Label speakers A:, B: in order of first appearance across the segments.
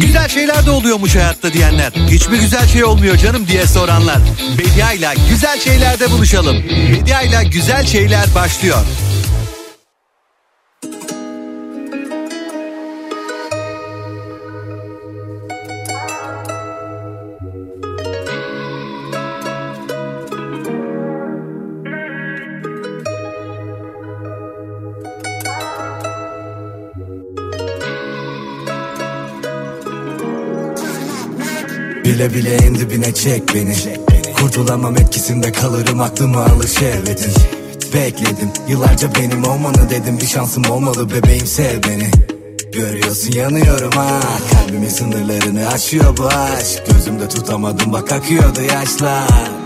A: Güzel şeyler de oluyormuş hayatta diyenler. Hiç mi güzel şey olmuyor canım diye soranlar. Bedia ile güzel şeylerde buluşalım. Bedia ile güzel şeyler başlıyor.
B: Bile bile en dibine çek beni. Kurtulamam etkisinde kalırım aklıma alır şehvetin Bekledim yıllarca benim olmanı dedim. Bir şansım olmalı bebeğim sev beni. Görüyorsun yanıyorum ha. Kalbimin sınırlarını aşıyor bu aşk. Gözümde tutamadım bak akıyordu yaşlar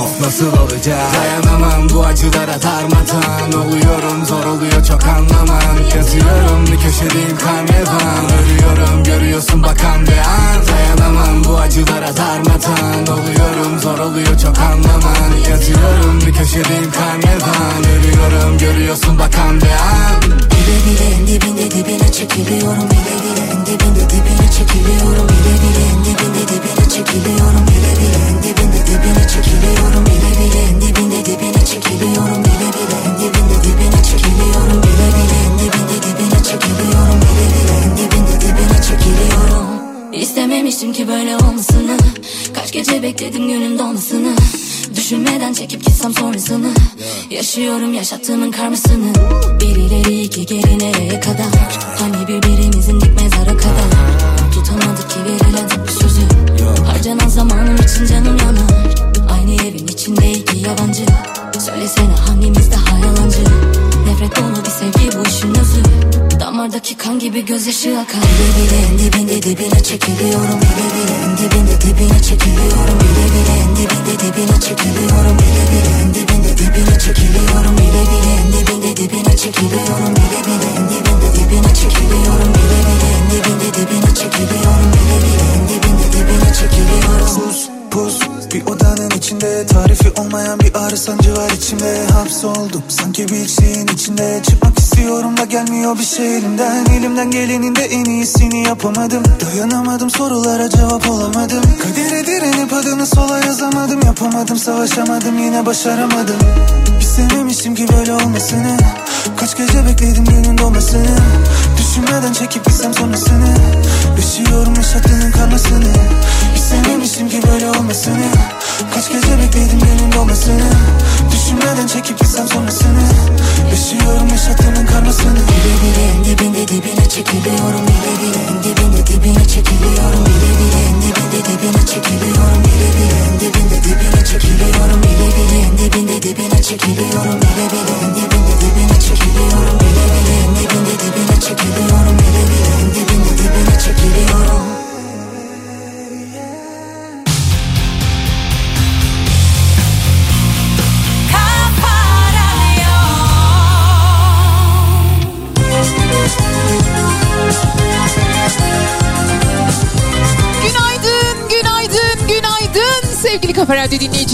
B: Of nasıl olacak? Dayanamam bu acılara darmadan Oluyorum zor oluyor çok anlamam. Yazıyorum bir köşedeyim karnevan Ölüyorum görüyorsun bakan bir an. Dayanamam bu acılara darmadan Oluyorum zor oluyor çok anlamam. Yazıyorum bir köşedeyim karnevan Ölüyorum görüyorsun bakan bir an.
C: Bile bile en dibinde dibine çekiliyorum. Bile bile en dibinde dibine çekiliyorum. Bile bile en dibinde dibine çekiliyorum. Bile bile en dibinde dibine çekiliyorum Bile bile. En dibinde dibine çekiliyorum Bile bile. En dibinde dibine çekiliyorum Bile bile. En dibinde dibine çekiliyorum Bile bile. En dibinde dibine çekiliyorum. İstememiştim ki böyle olmasını. Kaç gece bekledim günün dolmasını. Düşünmeden çekip gitsem sonrasını. Yaşıyorum yaşattığımın karmasını. Bir ileri iki geri nereye kadar. Hani birbirimizin dik mezara kadar Tutamadık ki verilen sözü. Harcanan zamanım için canım yanar. Aynı evin içinde iki yabancı. Söylesene hangimiz daha yalancı? Nefret dolu bir sevgi bu işin özü. Damardaki kan gibi gözyaşı akar. Bile bile en dibinde dibine çekiliyorum. Bile bile en dibinde dibine çekiliyorum. Bile bile en dibinde dibine çekiliyorum. Bile bile en dibinde dibine çekiliyorum. Bile bile en dibinde dibine çekiliyorum Bile bile en dibinde dibine çekiliyorum Bile bile en dibinde dibine çekiliyorum Bile bile en dibinde dibine çekiliyorum.
D: Pus pus bir odanın içinde Tarifi olmayan bir ağrı sancı var içimde. Hapsoldum sanki bir şeyin içinde. Çıkmak istiyorum da gelmiyor bir şey elimden. Elimden gelenin de en iyisini yapamadım. Dayanamadım sorulara cevap olamadım. Kadere direnip adını sola yazamadım. Yapamadım savaşamadım yine başaramadım. İstememiştim ki böyle olmasını. Kaç gece bekledim günün doğmasını Düşünmeden çekip gitsem sonrasını. Yaşıyorum yaşattığının karmasını. İstememiştim ki böyle olmasını. Kaç gece bekledim günün doğmasını Düşünmeden çekip gitsem sonrasını. Yaşıyorum yaşattığının karmasını.
C: Bile bile en dibinde dibine çekiliyorum. Bile bile en dibinde dibine çekiliyorum. Bile bile en dibinde dibine çekiliyorum. Bile bile en dibinde dibine çekiliyorum. Bile bile en dibinde dibine çekiliyorum. Bile bile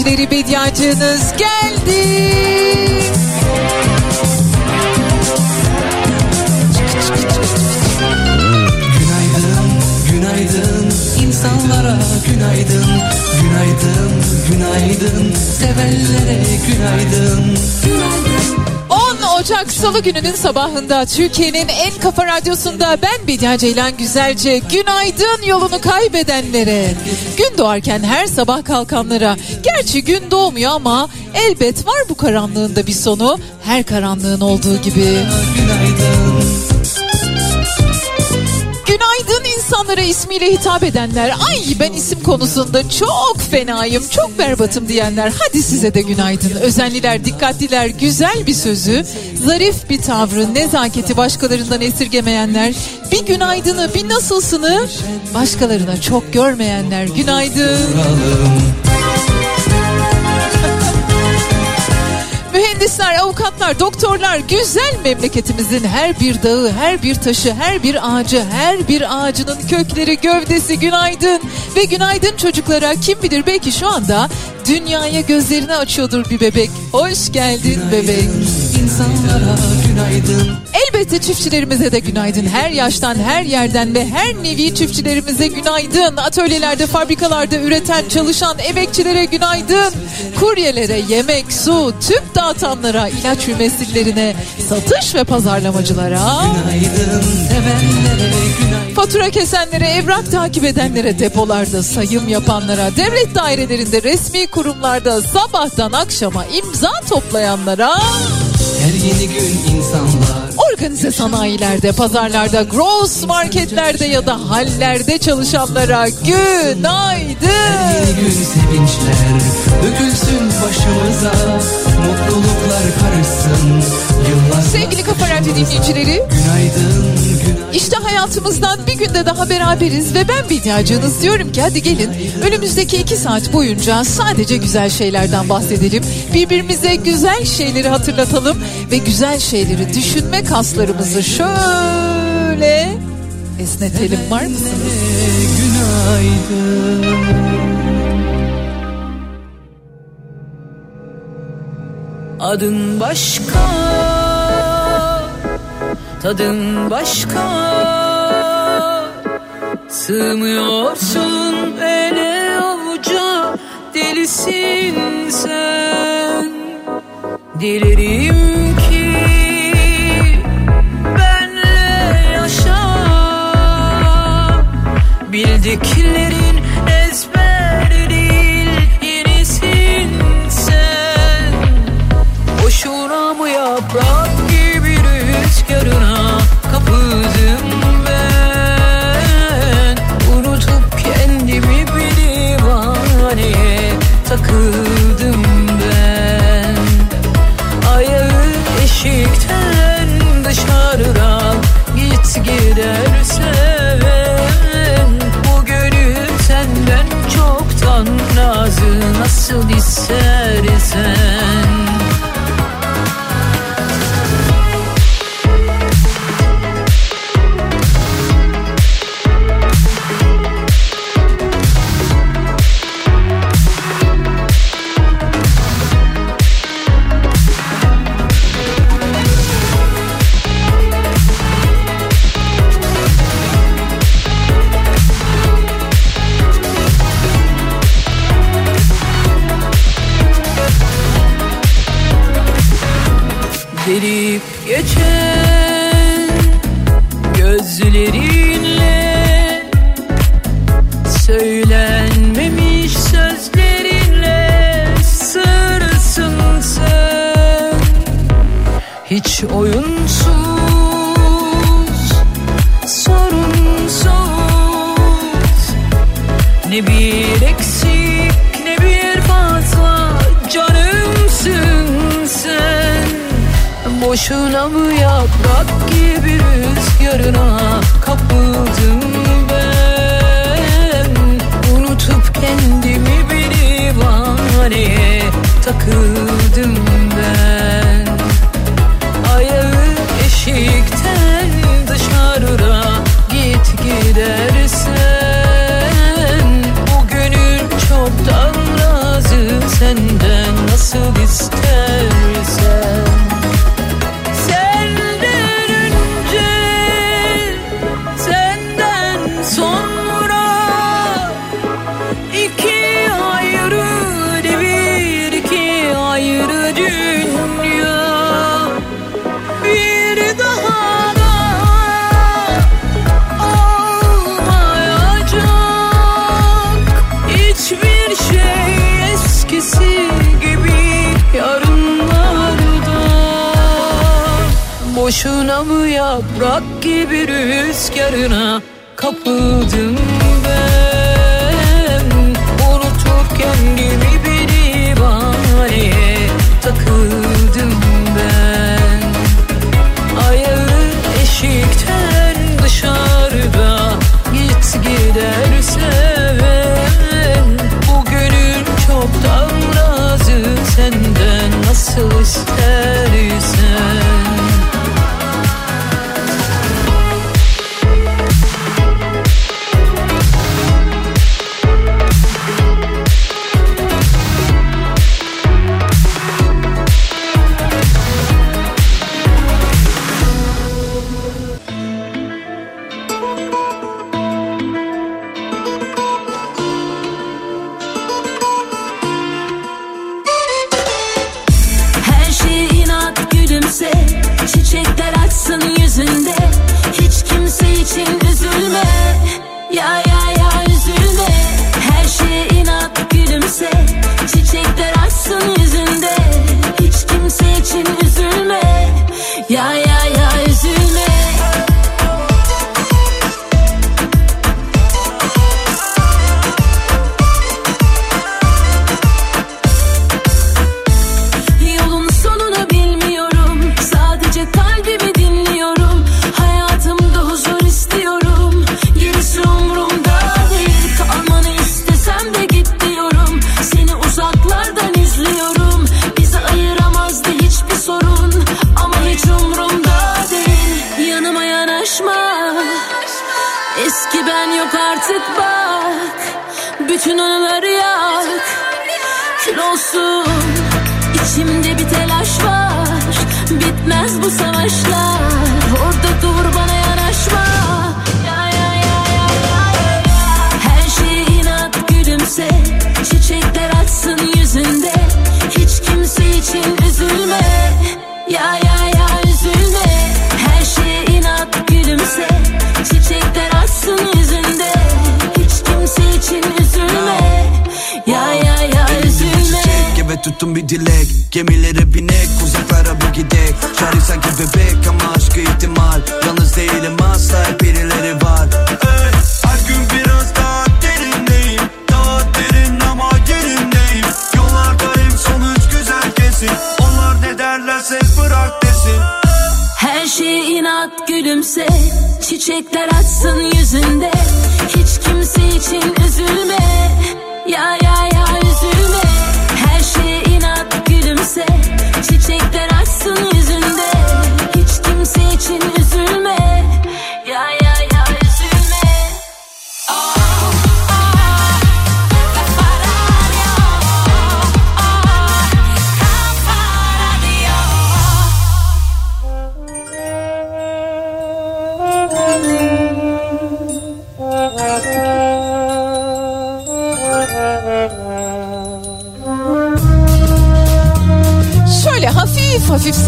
E: dinleyicileri Bediacınız geldi.
F: Günaydın, günaydın. İnsanlara günaydın. Günaydın, günaydın. Sevenlere günaydın.
E: 10 Ocak Salı gününün sabahında Türkiye'nin en kafa radyosunda ben Bediye Ceylan Güzelce günaydın yolunu kaybedenlere, gün doğarken her sabah kalkanlara, gerçi gün doğmuyor ama elbet var bu karanlığında bir sonu, her karanlığın olduğu gibi. Günaydın insanlara ismiyle hitap edenler. Ay ben isim konusunda çok fenayım, çok berbatım diyenler. Hadi size de günaydın. Özenliler, dikkatliler, güzel bir sözü, zarif bir tavrı, nezaketi başkalarından esirgemeyenler. Bir günaydını, bir nasılsını başkalarına çok görmeyenler. Günaydın. Mühendisler, avukatlar, doktorlar güzel memleketimizin her bir dağı, her bir taşı, her bir ağacı, her bir ağacının kökleri, gövdesi günaydın. Ve günaydın çocuklara kim bilir belki şu anda dünyaya gözlerini açıyordur bir bebek. Hoş geldin bebek.
F: İnsanlara günaydın
E: Elbette çiftçilerimize de günaydın. Her yaştan, her yerden ve her nevi çiftçilerimize günaydın. Atölyelerde, fabrikalarda üreten, çalışan emekçilere günaydın. Kuryelere yemek, su, tüp dağıtanlara, ilaç ümessillerine, satış ve pazarlamacılara,
F: Günaydın sevenlere günaydın
E: fatura kesenlere, evrak takip edenlere, depolarda sayım yapanlara, devlet dairelerinde, resmi kurumlarda sabahtan akşama imza toplayanlara,
F: Her yeni gün insanlar.
E: Organize sanayilerde, pazarlarda, gross marketlerde ya da hallerde çalışanlara günaydın.
F: Yeni gün sevinçler. Dökülsün başımıza Mutluluklar karışsın. Yıllar
E: Sevgili Kafa Radyo dinleyicileri,
F: Günaydın günaydın
E: işte hayatımızdan bir günde daha beraberiz ve ben Bediacığınız diyorum ki hadi gelin önümüzdeki iki saat boyunca sadece güzel şeylerden bahsedelim. Birbirimize güzel şeyleri hatırlatalım ve güzel şeyleri düşünme kaslarımızı şöyle esnetelim var mısınız?
F: Günaydın
G: Adın başka Tadın başka. Sığmıyorsun ele avuca. Delisin sen. Dilerim ki Benle yaşa. Bildiklerin
E: disse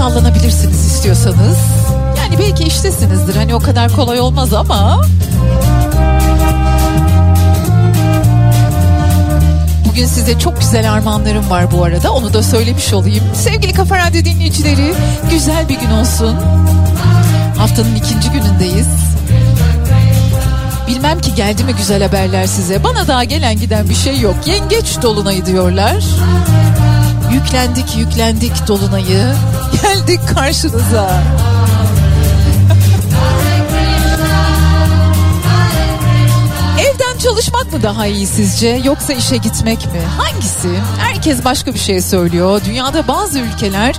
E: sallanabilirsiniz istiyorsanız. Yani belki iştesinizdir hani o kadar kolay olmaz ama. Bugün size çok güzel armağanlarım var bu arada onu da söylemiş olayım. Sevgili Kafa Radyo dinleyicileri güzel bir gün olsun. Haftanın ikinci günündeyiz. Bilmem ki geldi mi güzel haberler size. Bana daha gelen giden bir şey yok. Yengeç dolunayı diyorlar. Yüklendik yüklendik dolunayı. Geldik karşınıza. Evden çalışmak mı daha iyi sizce yoksa işe gitmek mi? Hangisi? Herkes başka bir şey söylüyor. Dünyada bazı ülkeler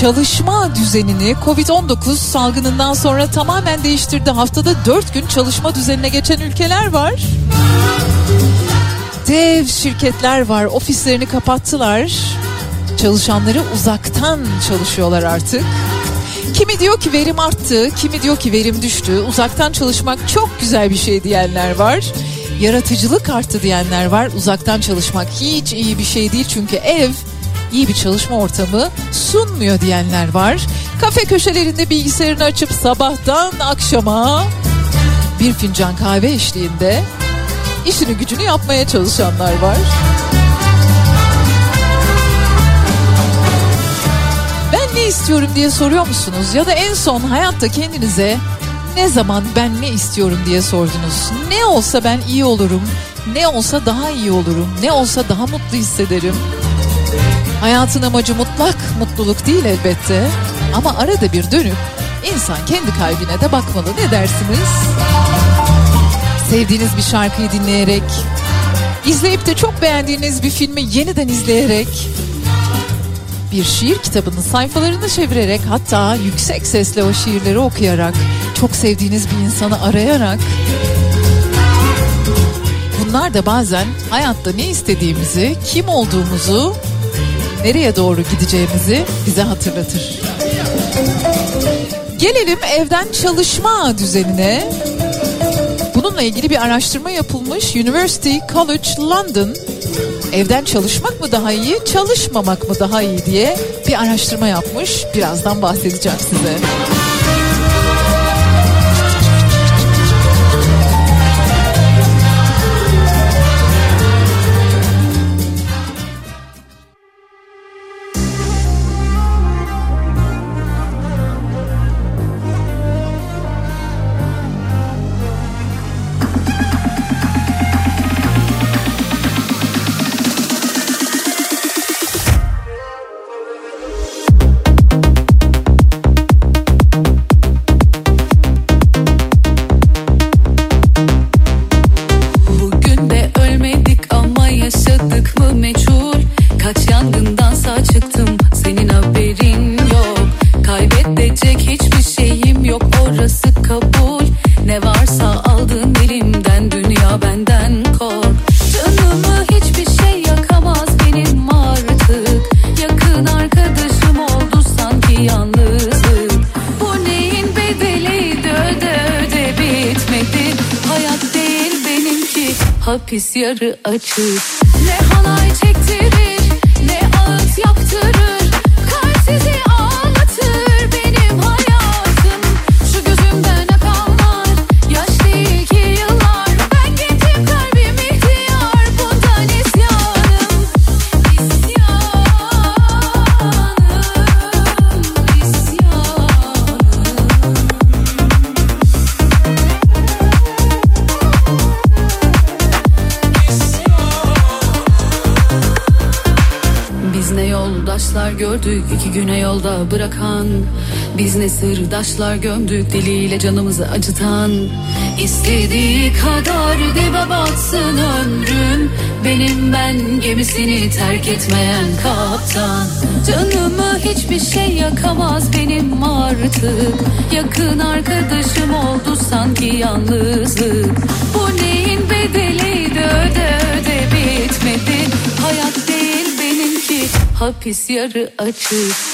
E: çalışma düzenini Covid-19 salgınından sonra tamamen değiştirdi. Haftada 4 gün çalışma düzenine geçen ülkeler var. Dev şirketler var. Ofislerini kapattılar. Çalışanları uzaktan çalışıyorlar artık. Kimi diyor ki verim arttı, kimi diyor ki verim düştü. Uzaktan çalışmak çok güzel bir şey diyenler var. Yaratıcılık arttı diyenler var. Uzaktan çalışmak hiç iyi bir şey değil çünkü ev iyi bir çalışma ortamı sunmuyor diyenler var. Kafe köşelerinde bilgisayarını açıp sabahtan akşama bir fincan kahve eşliğinde işini gücünü yapmaya çalışanlar var. İstiyorum diye soruyor musunuz? Ya da en son hayatta kendinize ne zaman ben ne istiyorum diye sordunuz. Ne olsa ben iyi olurum, ne olsa daha iyi olurum, ne olsa daha mutlu hissederim. Hayatın amacı mutlak mutluluk değil elbette. Ama arada bir dönüp insan kendi kalbine de bakmalı ne dersiniz? Sevdiğiniz bir şarkıyı dinleyerek, izleyip de çok beğendiğiniz bir filmi yeniden izleyerek, bir şiir kitabının sayfalarını çevirerek hatta yüksek sesle o şiirleri okuyarak, çok sevdiğiniz bir insanı arayarak bunlar da bazen hayatta ne istediğimizi, kim olduğumuzu, nereye doğru gideceğimizi bize hatırlatır. Gelelim evden çalışma düzenine. Bununla ilgili bir araştırma yapılmış. University College London evden çalışmak mı daha iyi, çalışmamak mı daha iyi diye bir araştırma yapmış. Birazdan bahsedeceğim size.
H: yarı açık. yolda bırakan Biz ne sırdaşlar gömdük diliyle canımızı acıtan. İstediği kadar dibe batsın ömrüm Benim ben gemisini terk etmeyen kaptan. Canımı hiçbir şey yakamaz benim artık. Yakın arkadaşım oldu sanki yalnızlık. Bu neyin bedeliydi öde öde bitmedi. Hayat değil benimki hapis yarı açık.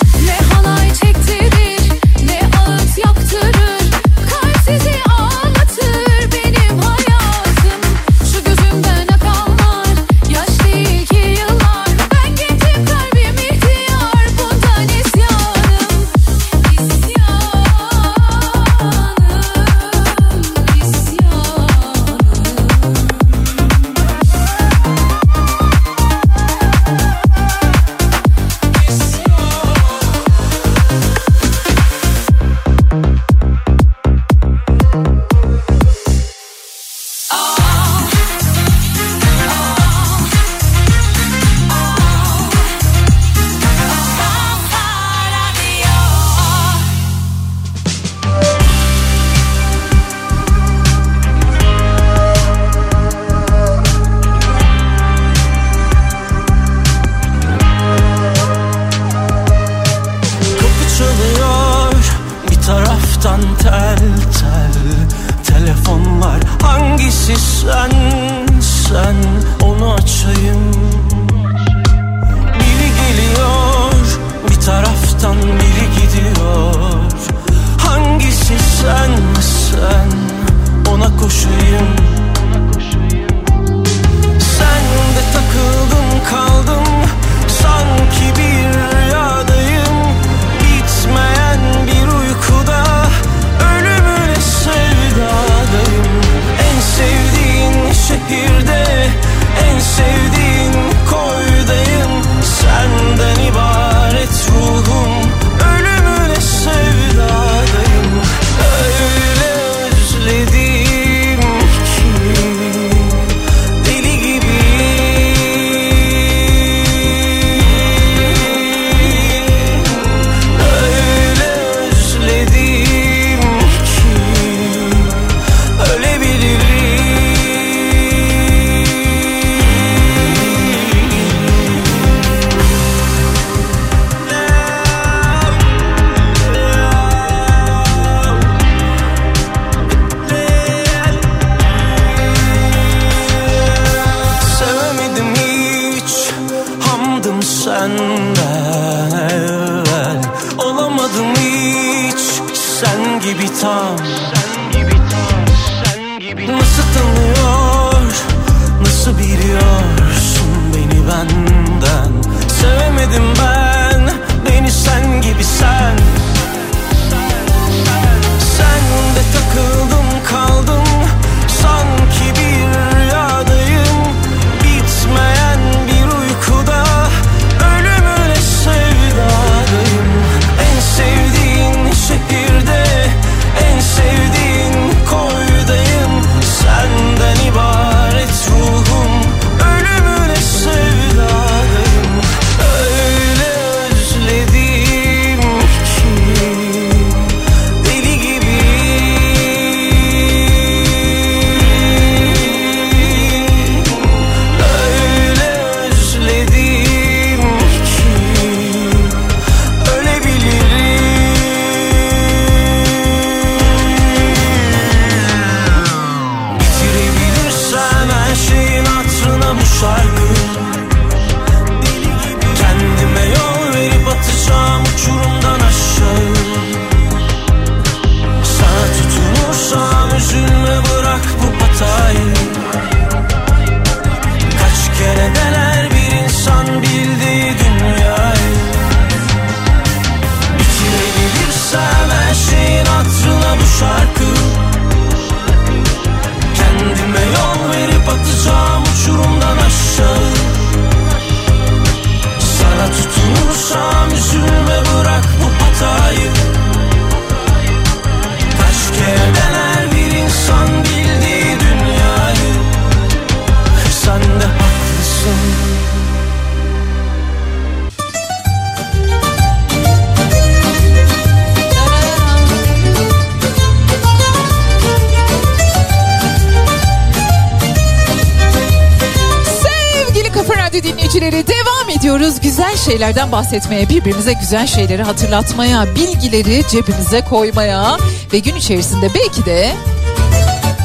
E: Şeylerden bahsetmeye, birbirimize güzel şeyleri hatırlatmaya, bilgileri cebimize koymaya ve gün içerisinde belki de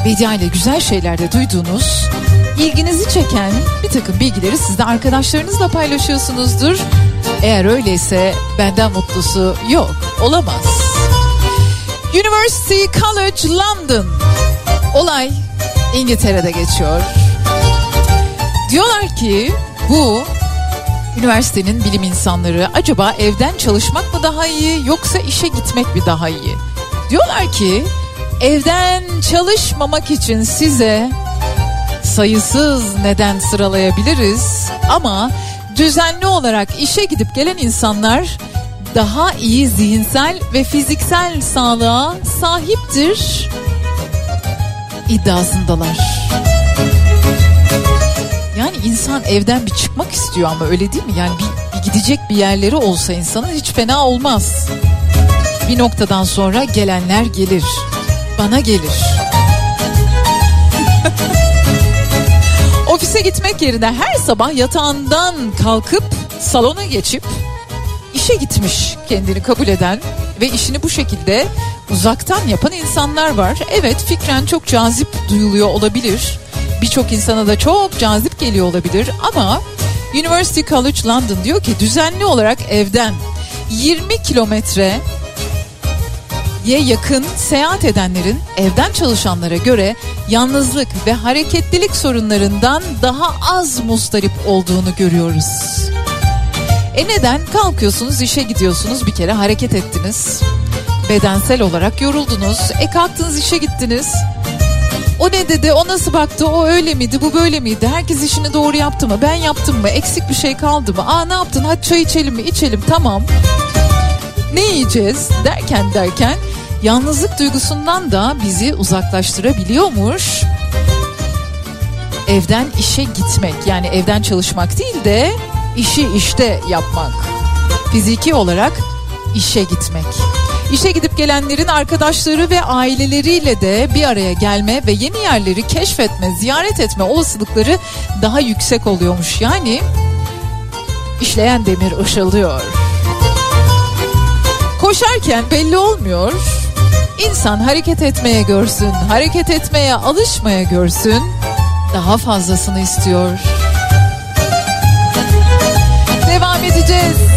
E: Bedia ile güzel şeylerde duyduğunuz, ilginizi çeken bir takım bilgileri siz de arkadaşlarınızla paylaşıyorsunuzdur. Eğer öyleyse benden mutlusu yok, olamaz. University College London. Olay İngiltere'de geçiyor. Diyorlar ki bu üniversitenin bilim insanları acaba evden çalışmak mı daha iyi yoksa işe gitmek mi daha iyi? Diyorlar ki evden çalışmamak için size sayısız neden sıralayabiliriz ama düzenli olarak işe gidip gelen insanlar daha iyi zihinsel ve fiziksel sağlığa sahiptir iddiasındalar. İnsan evden bir çıkmak istiyor ama öyle değil mi? Yani bir, bir gidecek bir yerleri olsa insanın hiç fena olmaz. Bir noktadan sonra gelenler gelir. Bana gelir. Ofise gitmek yerine her sabah yatağından kalkıp salona geçip işe gitmiş kendini kabul eden ve işini bu şekilde uzaktan yapan insanlar var. Evet fikren çok cazip duyuluyor olabilir. Birçok insana da çok cazip geliyor olabilir ama University College London diyor ki düzenli olarak evden 20 kilometre ye yakın seyahat edenlerin evden çalışanlara göre yalnızlık ve hareketlilik sorunlarından daha az mustarip olduğunu görüyoruz. E neden? Kalkıyorsunuz işe gidiyorsunuz bir kere hareket ettiniz. Bedensel olarak yoruldunuz. E kalktınız işe gittiniz. O ne dedi? O nasıl baktı? O öyle miydi? Bu böyle miydi? Herkes işini doğru yaptı mı? Ben yaptım mı? Eksik bir şey kaldı mı? Aa ne yaptın? Hadi çay içelim mi? İçelim tamam. Ne yiyeceğiz? Derken derken yalnızlık duygusundan da bizi uzaklaştırabiliyormuş. Evden işe gitmek yani evden çalışmak değil de işi işte yapmak. Fiziki olarak işe gitmek. İşe gidip gelenlerin arkadaşları ve aileleriyle de bir araya gelme ve yeni yerleri keşfetme, ziyaret etme olasılıkları daha yüksek oluyormuş. Yani işleyen demir ışıldıyor. Koşarken belli olmuyor. İnsan hareket etmeye görsün, hareket etmeye alışmaya görsün. Daha fazlasını istiyor. Devam edeceğiz.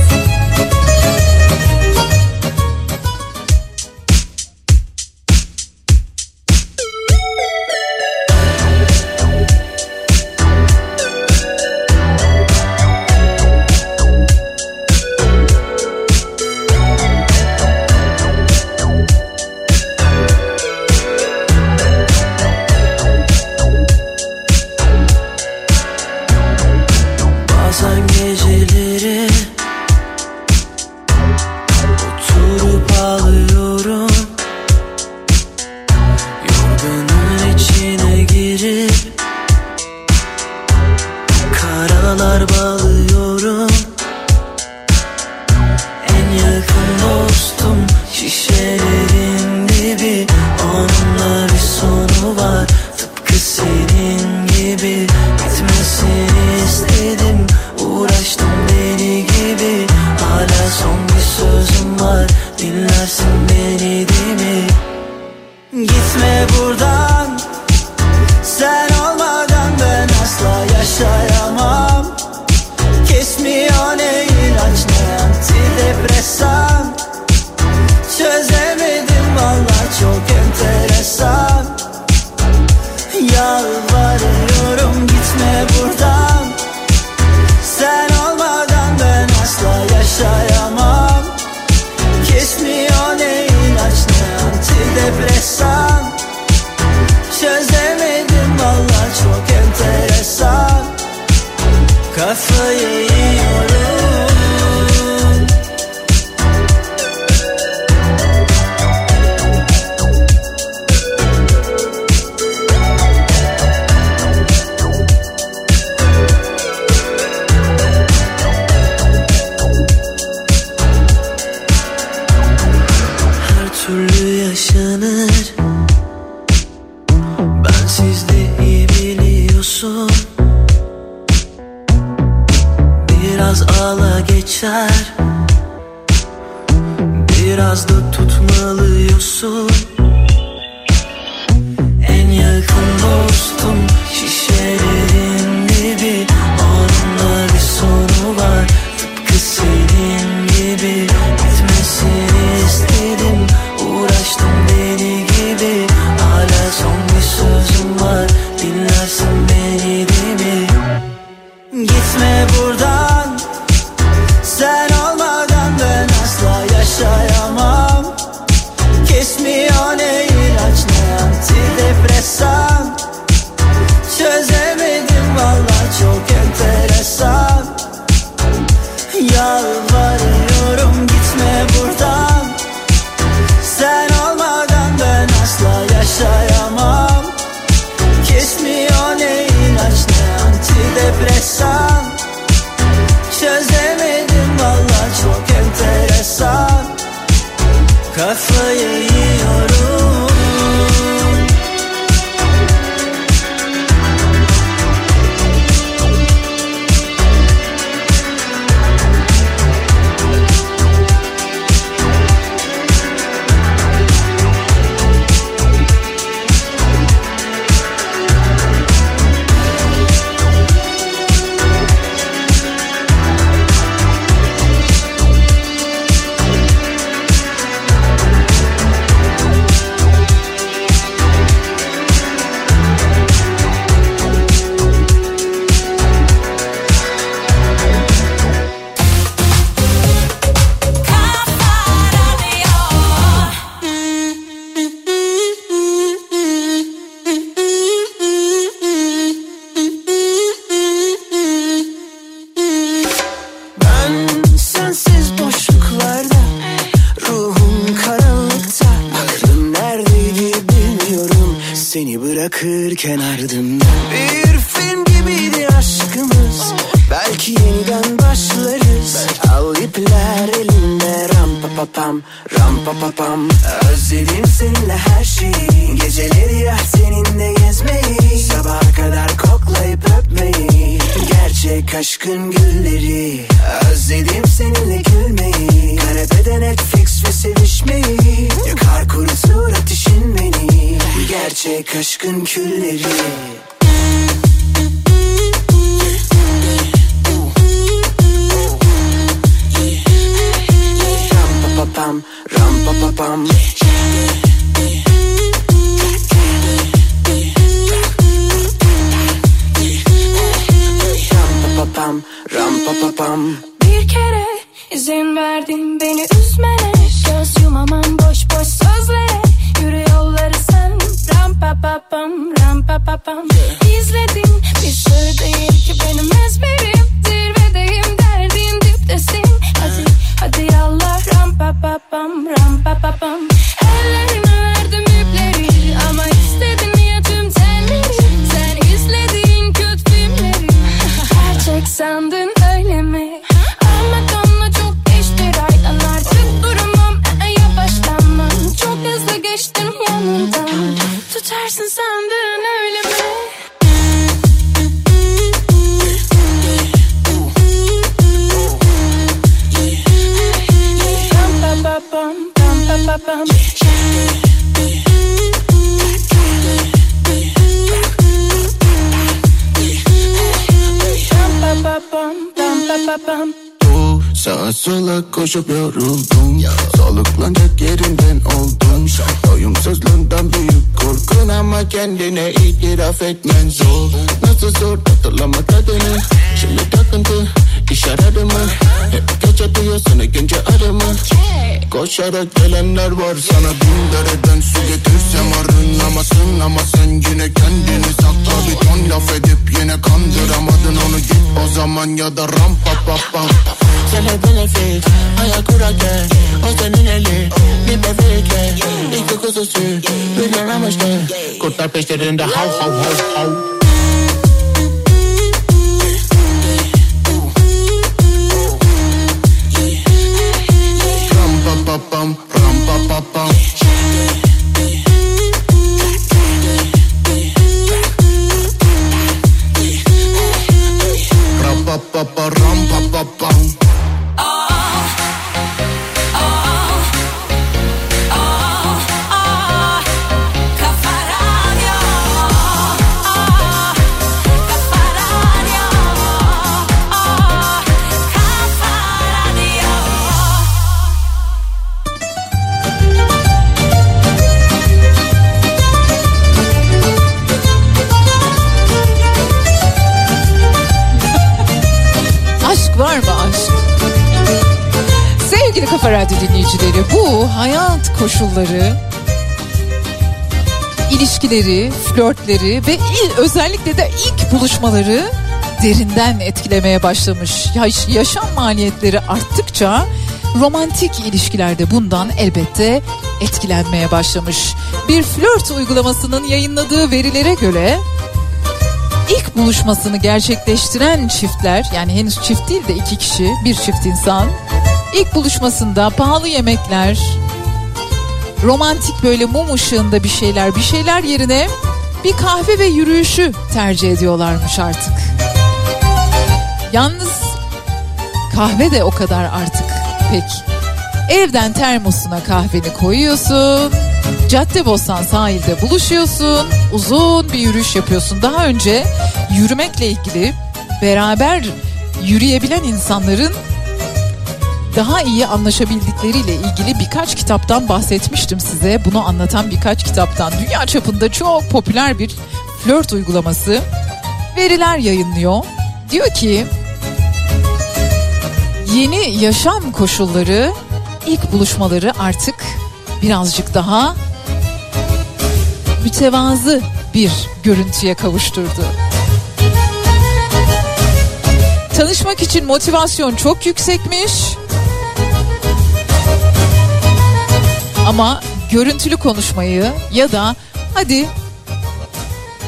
I: Sağa sola koşup yoruldum. Yo. Soluklanacak yerinden oldum. Doyumsuzluğundan büyük korkun Ama kendine itiraf etmen zor. Nasıl zor hatırlamak adını Şimdi takıntı. Bakış ararımı Hep gece duyuyorsun e, günce arımı Koşarak gelenler var sana Bin dereden su getirsem arınamasın Ama sen yine kendini sakla Bir ton laf edip yine kandıramadın onu. Git o zaman ya da ram pa pa. Pa Sana benefit Ayak kurarken O senin eli Bir bebekle İlk kokusu sür Bir yaramışken Kurtlar peşlerinde hav hav hav hav.
E: Radyo dinleyicileri bu hayat koşulları ilişkileri, flörtleri ve özellikle de ilk buluşmaları derinden etkilemeye başlamış. Yaş, yaşam maliyetleri arttıkça romantik ilişkilerde bundan elbette etkilenmeye başlamış. Bir flört uygulamasının yayınladığı verilere göre ilk buluşmasını gerçekleştiren çiftler yani henüz çift değil de iki kişi bir çift insan ilk buluşmasında pahalı yemekler romantik böyle mum ışığında bir şeyler bir şeyler yerine bir kahve ve yürüyüşü tercih ediyorlarmış artık. Yalnız kahve de o kadar artık pek. Evden termosuna kahveni koyuyorsun. Caddebostan sahilde buluşuyorsun. Uzun bir yürüyüş yapıyorsun. Daha önce yürümekle ilgili beraber yürüyebilen insanların daha iyi anlaşabildikleriyle ilgili birkaç kitaptan bahsetmiştim size. Bunu anlatan birkaç kitaptan. Dünya çapında çok popüler bir flört uygulaması. Veriler yayınlıyor. Diyor ki yeni yaşam koşulları ilk buluşmaları artık birazcık daha mütevazı bir görüntüye kavuşturdu. Tanışmak için motivasyon çok yüksekmiş. Ama görüntülü konuşmayı ya da hadi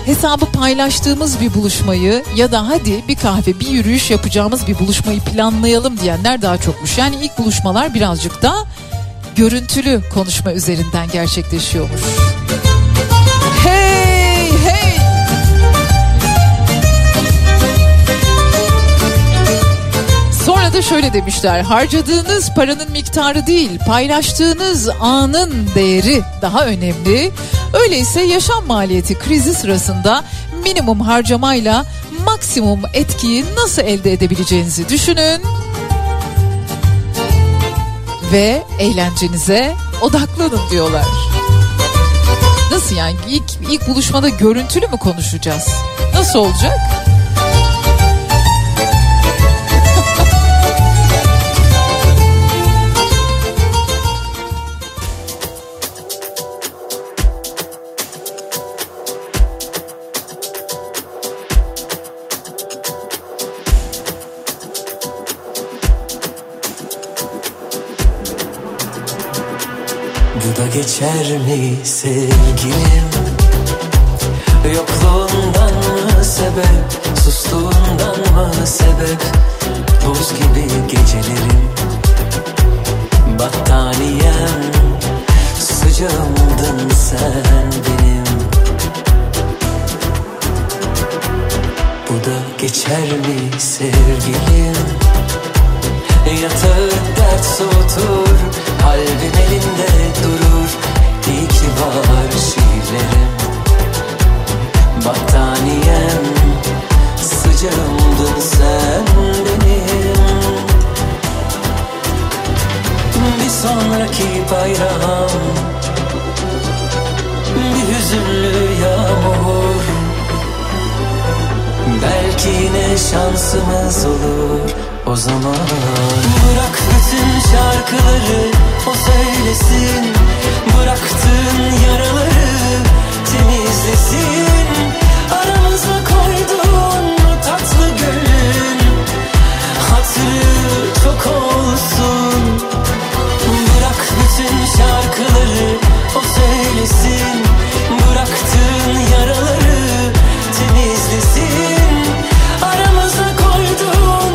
E: hesabı paylaştığımız bir buluşmayı ya da hadi bir kahve bir yürüyüş yapacağımız bir buluşmayı planlayalım diyenler daha çokmuş. Yani ilk buluşmalar birazcık da görüntülü konuşma üzerinden gerçekleşiyormuş. Da şöyle demişler. Harcadığınız paranın miktarı değil, paylaştığınız anın değeri daha önemli. Öyleyse yaşam maliyeti krizi sırasında minimum harcamayla maksimum etkiyi nasıl elde edebileceğinizi düşünün. Ve eğlencenize odaklanın diyorlar. Nasıl yani ilk, ilk buluşmada görüntülü mü konuşacağız? Nasıl olacak?
J: Da geçer mi sevgilim? Yokluğundan mı sebep Sustuğundan mı sebep? Buz gibi gecelerim. Battaniyem Sıcağımdın sen benim. Bu da geçer mi sevgilim? Yatağı dert soğutur Kalbim elinde durur ki var şiirlerim. Battaniyem Sıcağımdın sen benim. Bir sonraki bayram Bir hüzünlü yağmur. Belki yine şansımız olur o zaman. Bırak bütün şarkıları o söylesin. Bıraktığın yaraları temizlesin. Aramıza koyduğun tatlı gölün Hatırı çok olsun. Bırak bütün şarkıları o söylesin. Bıraktığın yaraları temizlesin. Aramıza koyduğun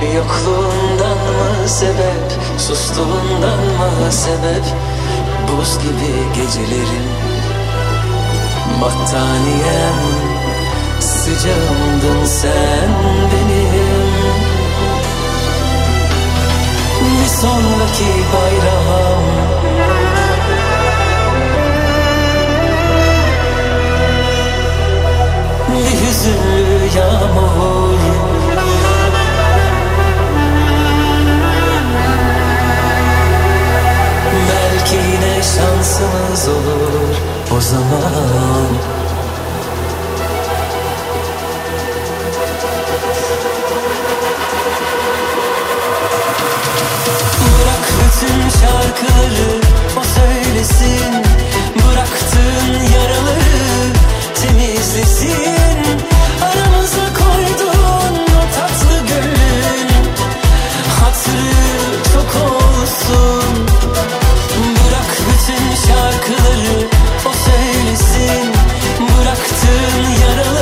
J: Yokluğundan mı sebep Sustuğundan mı sebep? Buz gibi gecelerin Battaniyem Sıcağımdın sen benim. Bir
G: sonraki bayrağım? Bir hüzünlü yağmur? şansımız olur o zaman. Bırak bütün şarkıları o söylesin. Bıraktığın yaraları temizlesin. Aramıza koyduğun o tatlı gönlün Hatırı çok olsun şarkıları o söylesin. Bıraktığın yaraları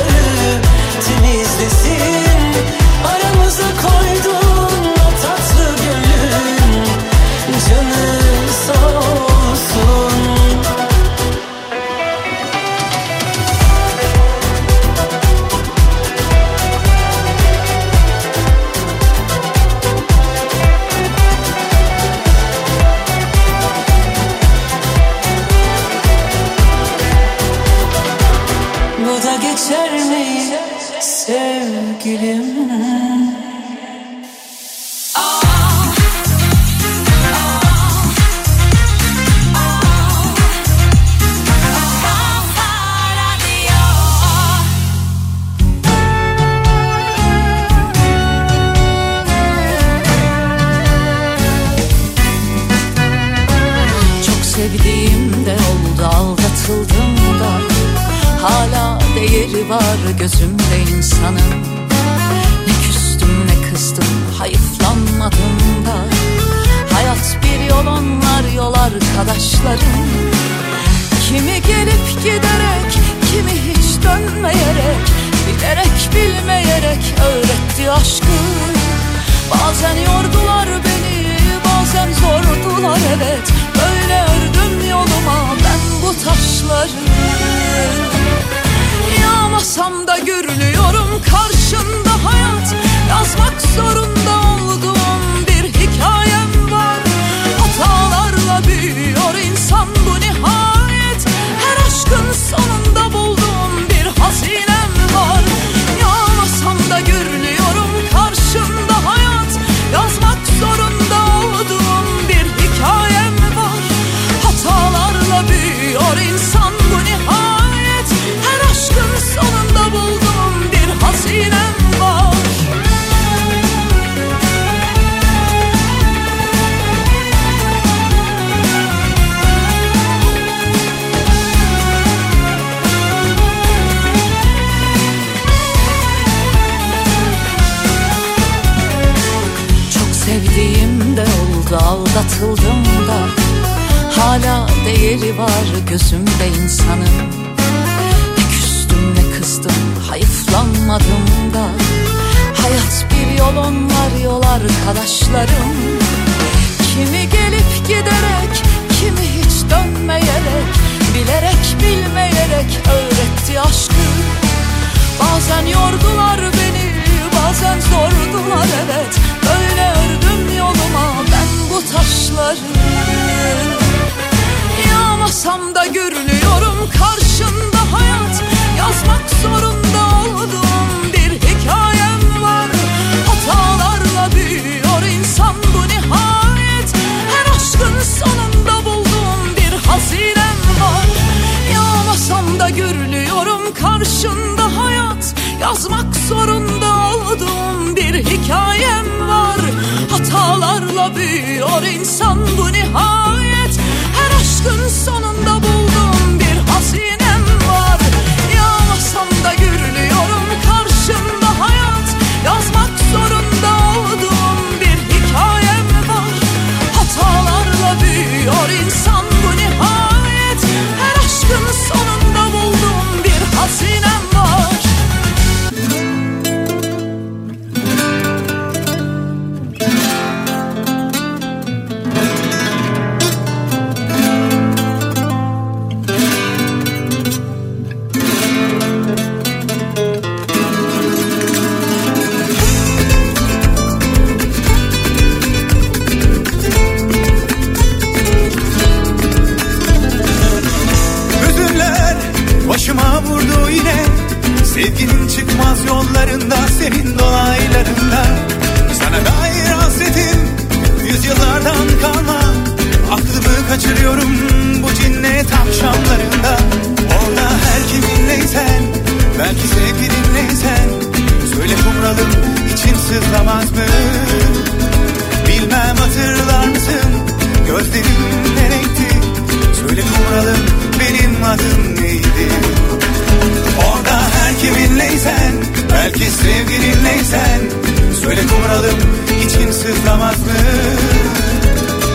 K: mı?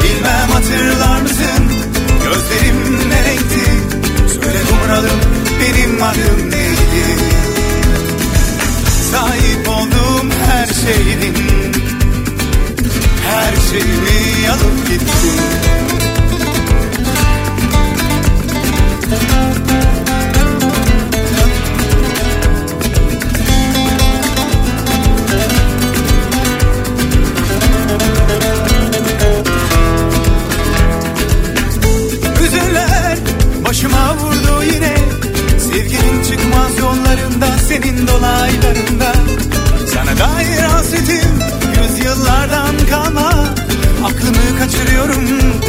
K: Bilmem hatırlar mısın? Gözlerim ne renkti. Söyle kumralım benim adım neydi? Sahip olduğum her şeyin Her şeyimi alıp gittin başıma vurdu yine. Sevginin çıkmaz yollarında Senin dolaylarında. Sana dair hasretim Yüzyıllardan kalma. Aklımı kaçırıyorum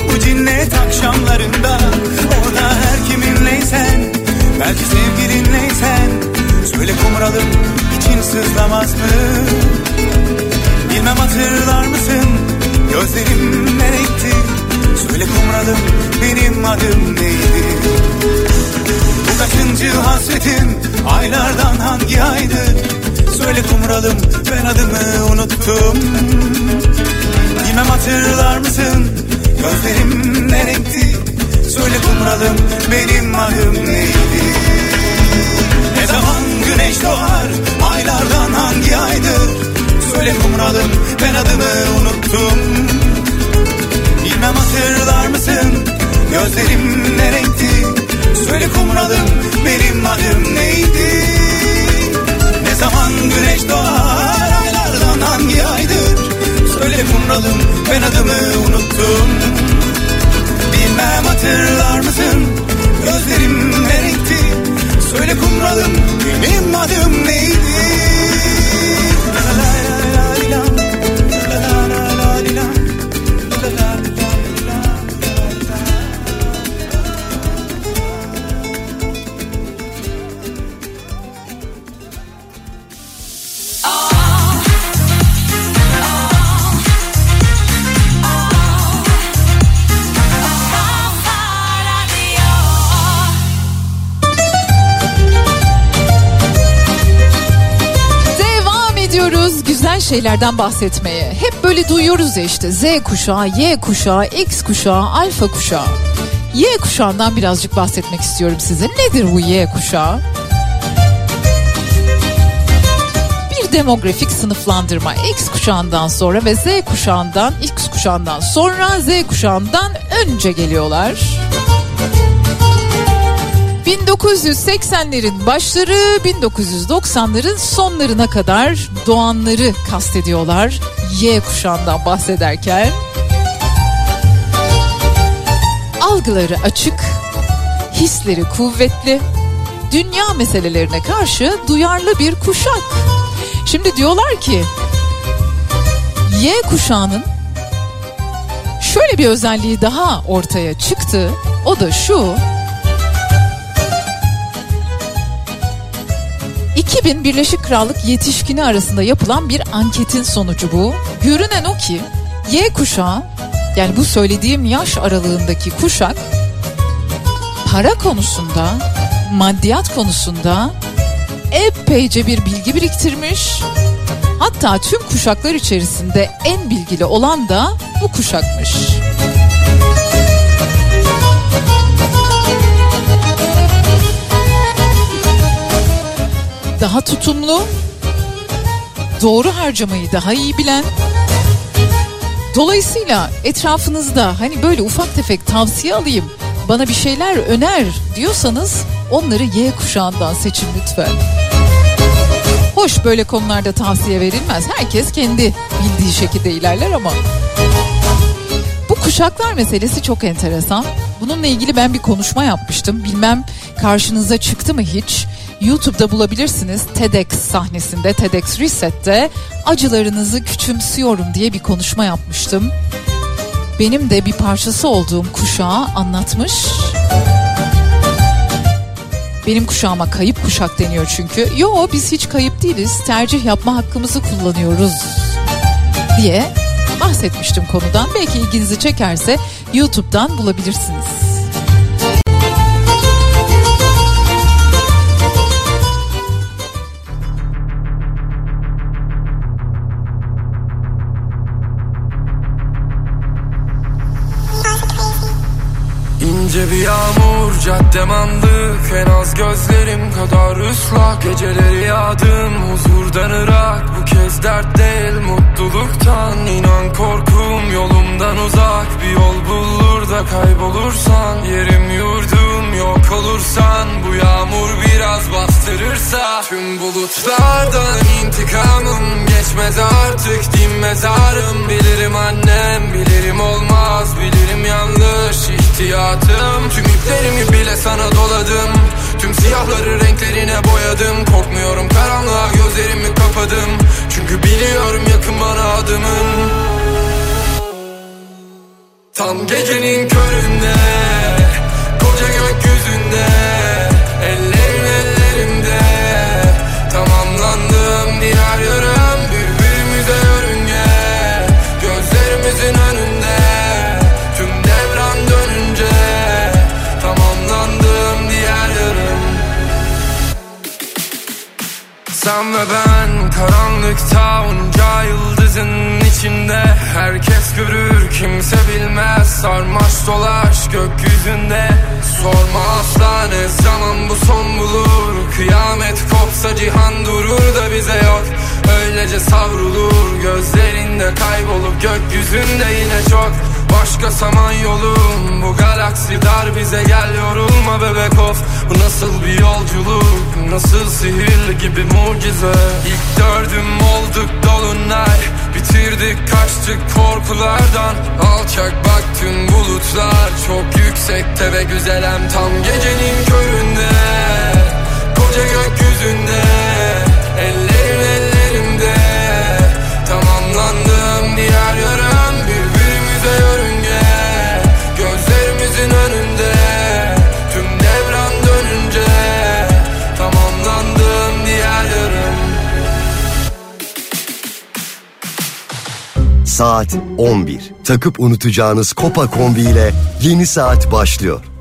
K: Bu cinnet akşamlarında. Orada her kiminleysen Belki sevgilinleysen Söyle kumralım için sızlamaz mı? Bilmem hatırlar mısın Gözlerim ne Söyle kumralım benim adım neydi? Bu kaçıncı hasretim? Aylardan hangi aydı Söyle kumralım ben adımı unuttum. Bilmem hatırlar mısın? Gözlerim ne renkti? Söyle kumralım benim adım neydi? Ne zaman güneş doğar? Aylardan hangi aydır? Söyle kumralım ben adımı unuttum Bilmem hatırlar mısın? Gözlerim ne renkti? Söyle kumralım benim adım neydi? Ne zaman güneş doğar Aylardan hangi aydır? Söyle kumralım ben adımı unuttum. Bilmem hatırlar mısın? Gözlerim ne renkti? Söyle kumralım benim adım neydi
E: şeylerden bahsetmeye. Hep böyle duyuyoruz ya işte Z kuşağı, Y kuşağı, X kuşağı, alfa kuşağı. Y kuşağından birazcık bahsetmek istiyorum size. Nedir bu Y kuşağı? Bir demografik sınıflandırma X kuşağından sonra ve Z kuşağından X kuşağından sonra Z kuşağından önce geliyorlar. 1980'lerin başları 1990'ların sonlarına kadar doğanları kastediyorlar Y kuşağından bahsederken. Algıları açık, hisleri kuvvetli, dünya meselelerine karşı duyarlı bir kuşak. Şimdi diyorlar ki Y kuşağının şöyle bir özelliği daha ortaya çıktı. O da şu. 2000 Birleşik Krallık yetişkini arasında yapılan bir anketin sonucu bu. Görünen o ki Y kuşağı yani bu söylediğim yaş aralığındaki kuşak para konusunda, maddiyat konusunda epeyce bir bilgi biriktirmiş. Hatta tüm kuşaklar içerisinde en bilgili olan da bu kuşakmış. Daha tutumlu, doğru harcamayı daha iyi bilen, Dolayısıyla etrafınızda hani böyle ufak tefek tavsiye alayım, bana bir şeyler öner diyorsanız onları Y kuşağından seçin lütfen. Hoş böyle konularda tavsiye verilmez. Herkes kendi bildiği şekilde ilerler ama. Bu kuşaklar meselesi çok enteresan. Bununla ilgili ben bir konuşma yapmıştım. Bilmem karşınıza çıktı mı hiç? YouTube'da bulabilirsiniz. TEDx sahnesinde, TEDx Reset'te acılarınızı küçümsüyorum diye bir konuşma yapmıştım. Benim de bir parçası olduğum kuşağı anlatmış. Benim kuşağıma kayıp kuşak deniyor çünkü. Yo biz hiç kayıp değiliz. Tercih yapma hakkımızı kullanıyoruz diye bahsetmiştim konudan. Belki ilginizi çekerse YouTube'dan bulabilirsiniz.
L: İnce bir yağmur caddem andık En az gözlerim kadar ıslak. Geceleri yağdım huzurdan ırak. Bu kez dert değil mutluluktan. İnan korkum yolumdan uzak. Bir yol bulur da kaybolursan. Yerim yurdum yok olursan Bu yağmur biraz bastırırsa Tüm bulutlardan intikamım Geçmez artık dinmez ağrım Bilirim annem bilirim olmaz Bilirim yanlış ihtiyatım. Tüm iplerimi bile sana doladım Tüm siyahları renklerine boyadım. Korkmuyorum karanlığa gözlerimi kapadım Çünkü biliyorum yakın bana adımın. Tam gecenin köründe gökyüzünde Ellerin ellerimde Tamamlandım diğer yarım Birbirimize yörünge Gözlerimizin önünde Tüm devran dönünce. Tamamlandım diğer yarım sen ve ben karanlıkta onca yıldızın içinde. Herkes görür kimse bilmez Sarmaş dolaş gökyüzünde Sorma asla zaman bu son bulur. Kıyamet kopsa cihan durur da bize yok. Öylece savrulur gözlerinde kaybolup Gökyüzünde yine çok. Başka saman yolum Bu galaksi dar bize gel yorulma bebek of. Bu nasıl bir yolculuk Nasıl sihirli gibi mucize. İlk dördüm olduk dolunay Bitirdik kaçtık korkulardan. Alçak bak bulutlar. Çok yüksekte ve güzelem Tam gecenin köründe. Koca gökyüzünde
M: Saat 11. Takıp unutacağınız Kopa kombi ile yeni saat başlıyor.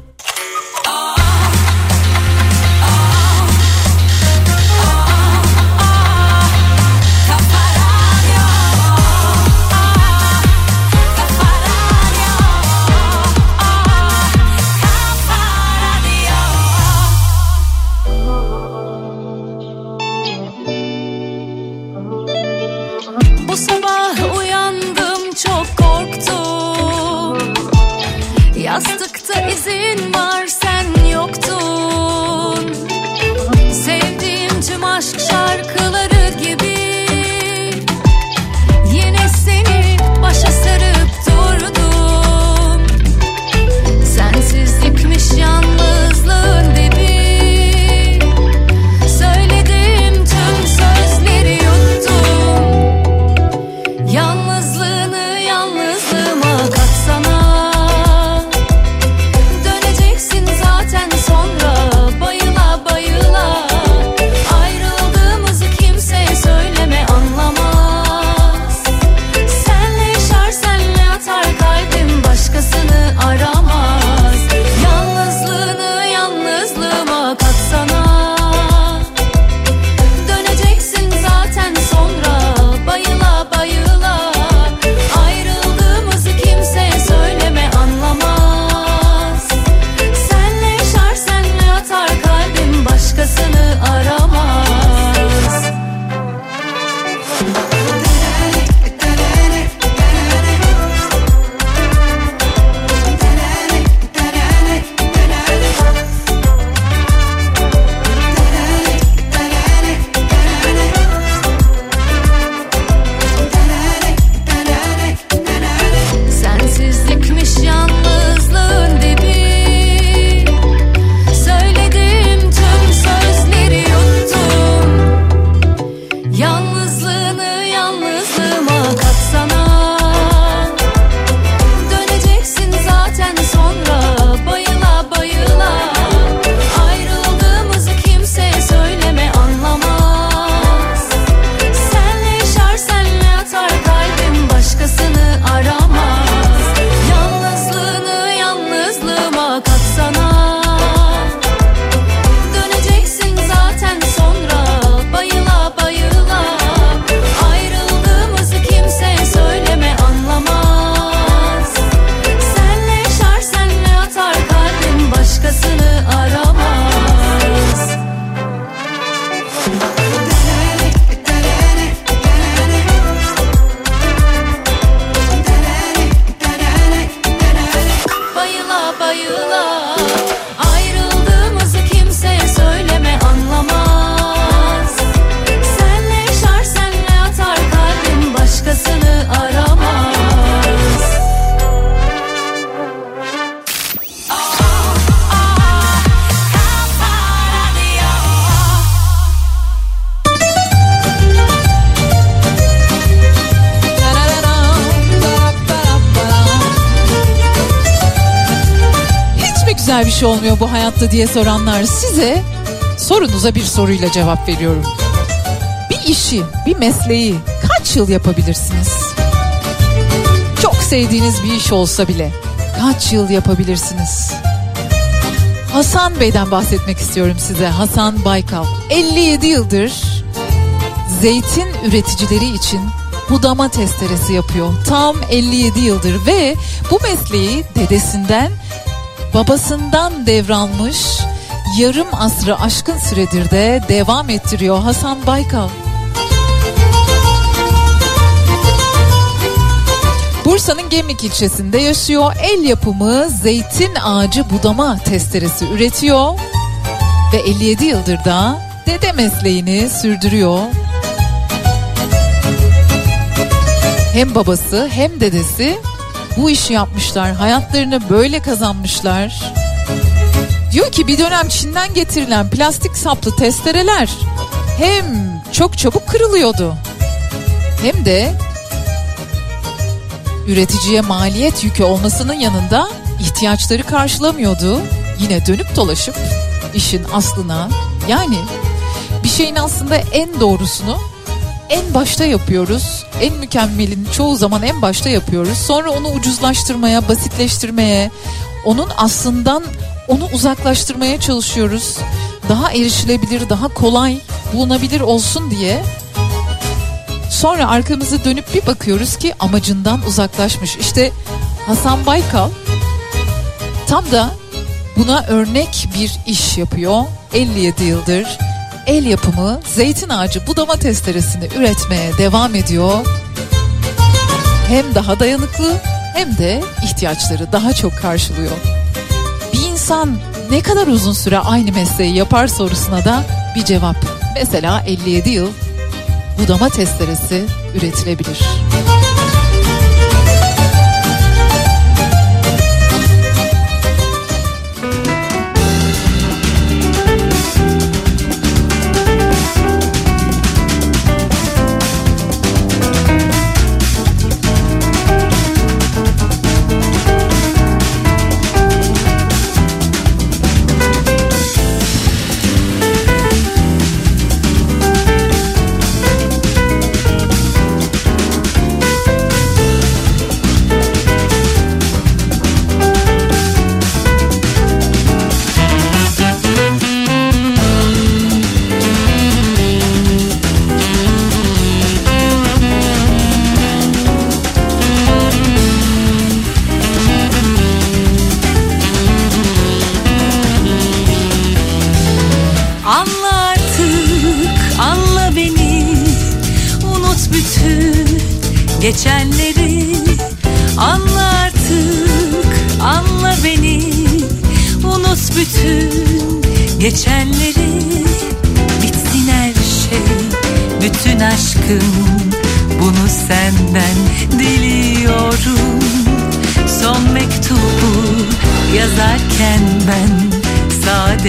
E: Hayatta diye soranlar size sorunuza bir soruyla cevap veriyorum. Bir işi, bir mesleği kaç yıl yapabilirsiniz? Çok sevdiğiniz bir iş olsa bile kaç yıl yapabilirsiniz? Hasan Bey'den bahsetmek istiyorum size. Hasan Baykal. 57 yıldır zeytin üreticileri için budama testeresi yapıyor. Tam 57 yıldır ve bu mesleği dedesinden babasından devralmış yarım asrı aşkın süredir de devam ettiriyor Hasan Baykal. Bursa'nın Gemlik ilçesinde yaşıyor. El yapımı zeytin ağacı budama testeresi üretiyor. Ve 57 yıldır da dede mesleğini sürdürüyor. Hem babası hem dedesi bu işi yapmışlar. Hayatlarını böyle kazanmışlar. Diyor ki bir dönem Çin'den getirilen plastik saplı testereler hem çok çabuk kırılıyordu hem de üreticiye maliyet yükü olmasının yanında ihtiyaçları karşılamıyordu. Yine dönüp dolaşıp işin aslına yani bir şeyin aslında en doğrusunu en başta yapıyoruz. En mükemmelini çoğu zaman en başta yapıyoruz. Sonra onu ucuzlaştırmaya, basitleştirmeye, onun aslından onu uzaklaştırmaya çalışıyoruz. Daha erişilebilir, daha kolay bulunabilir olsun diye. Sonra arkamızı dönüp bir bakıyoruz ki amacından uzaklaşmış. İşte Hasan Baykal tam da buna örnek bir iş yapıyor. 57 yıldır el yapımı zeytin ağacı budama testeresini üretmeye devam ediyor. Hem daha dayanıklı hem de ihtiyaçları daha çok karşılıyor. Bir insan ne kadar uzun süre aynı mesleği yapar sorusuna da bir cevap. Mesela 57 yıl budama testeresi üretilebilir.
H: Anla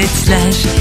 N: slash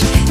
N: much.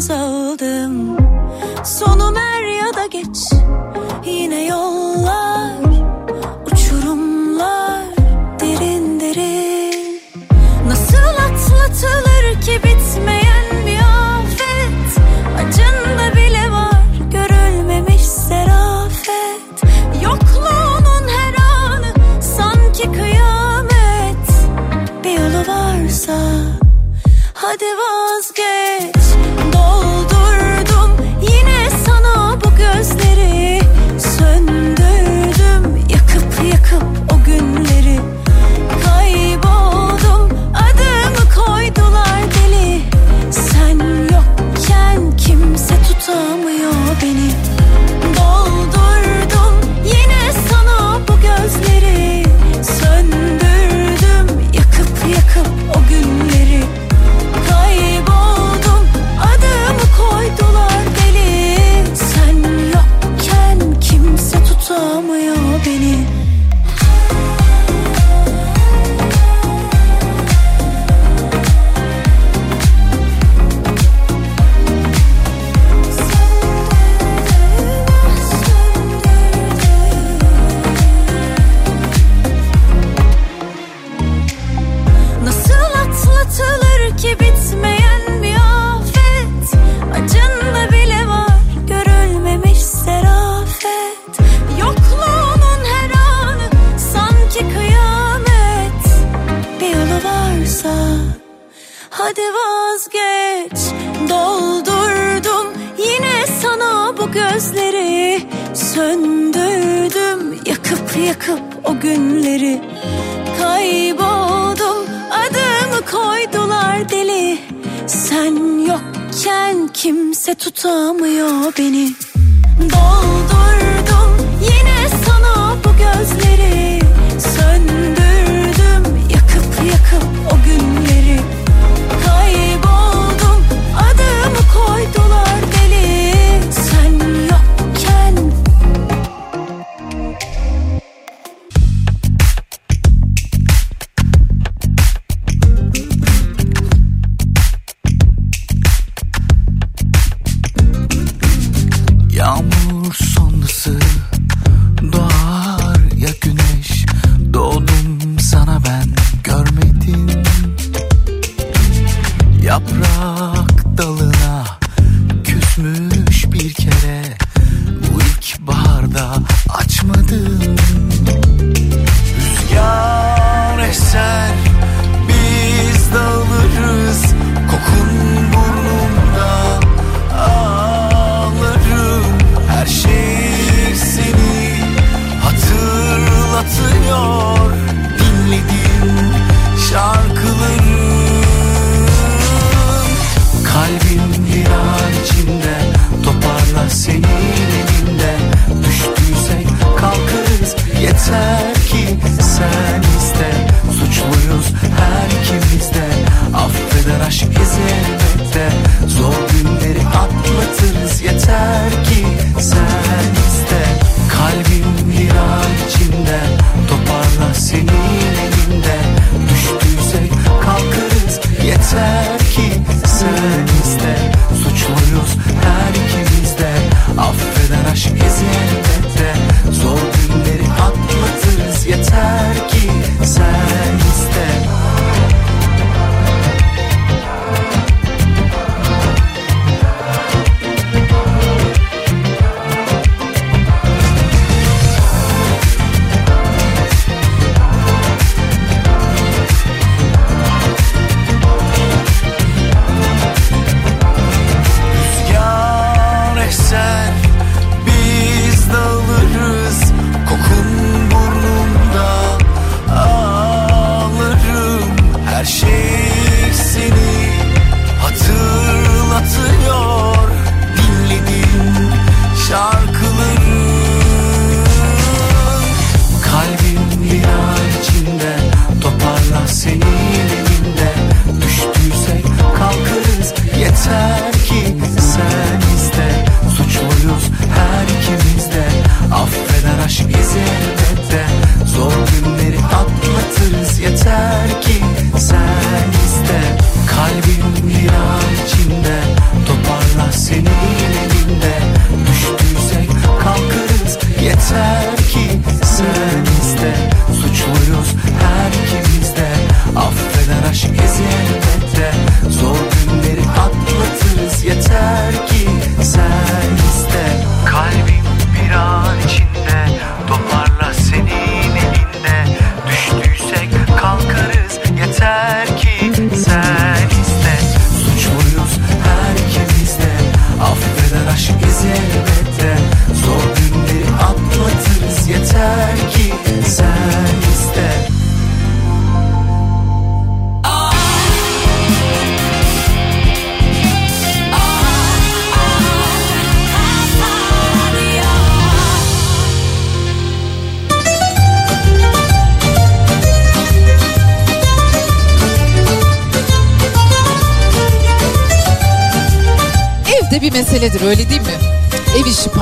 N: Azaldım Sonum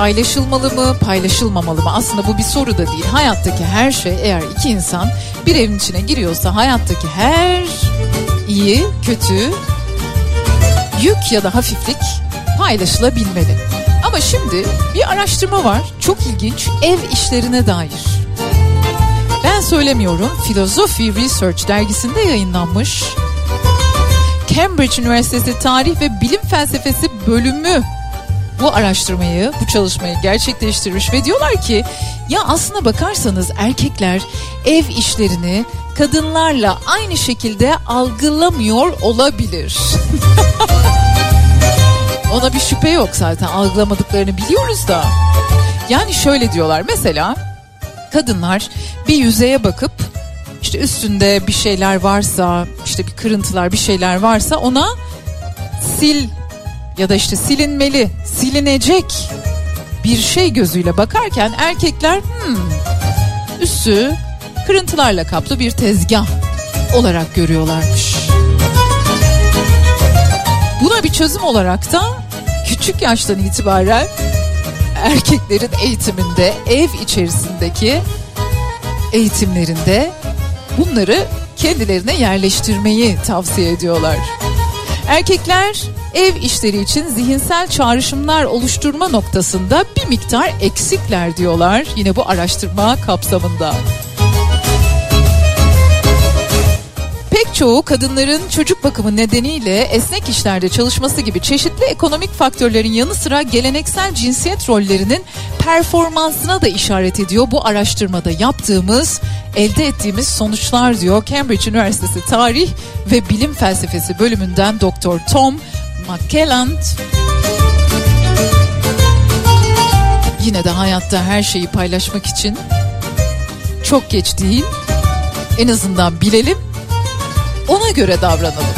E: paylaşılmalı mı, paylaşılmamalı mı? Aslında bu bir soru da değil. Hayattaki her şey eğer iki insan bir evin içine giriyorsa hayattaki her iyi, kötü, yük ya da hafiflik paylaşılabilmeli. Ama şimdi bir araştırma var. Çok ilginç. Ev işlerine dair. Ben söylemiyorum. Philosophy Research dergisinde yayınlanmış. Cambridge Üniversitesi Tarih ve Bilim Felsefesi bölümü bu araştırmayı, bu çalışmayı gerçekleştirmiş ve diyorlar ki ya aslına bakarsanız erkekler ev işlerini kadınlarla aynı şekilde algılamıyor olabilir. Ona bir şüphe yok zaten algılamadıklarını biliyoruz da. Yani şöyle diyorlar mesela kadınlar bir yüzeye bakıp işte üstünde bir şeyler varsa işte bir kırıntılar bir şeyler varsa ona sil ya da işte silinmeli silinecek bir şey gözüyle bakarken erkekler hmm, üstü kırıntılarla kaplı bir tezgah olarak görüyorlarmış. Buna bir çözüm olarak da küçük yaştan itibaren erkeklerin eğitiminde ev içerisindeki eğitimlerinde bunları kendilerine yerleştirmeyi tavsiye ediyorlar. Erkekler ev işleri için zihinsel çağrışımlar oluşturma noktasında bir miktar eksikler diyorlar yine bu araştırma kapsamında. Pek çoğu kadınların çocuk bakımı nedeniyle esnek işlerde çalışması gibi çeşitli ekonomik faktörlerin yanı sıra geleneksel cinsiyet rollerinin performansına da işaret ediyor bu araştırmada yaptığımız, elde ettiğimiz sonuçlar diyor Cambridge Üniversitesi Tarih ve Bilim Felsefesi bölümünden Dr. Tom McKelland. Yine de hayatta her şeyi paylaşmak için
O: çok geç değil. En azından bilelim. Ona göre davranalım.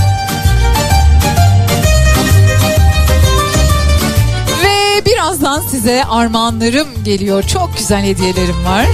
O: Ve birazdan size armağanlarım geliyor. Çok güzel hediyelerim var.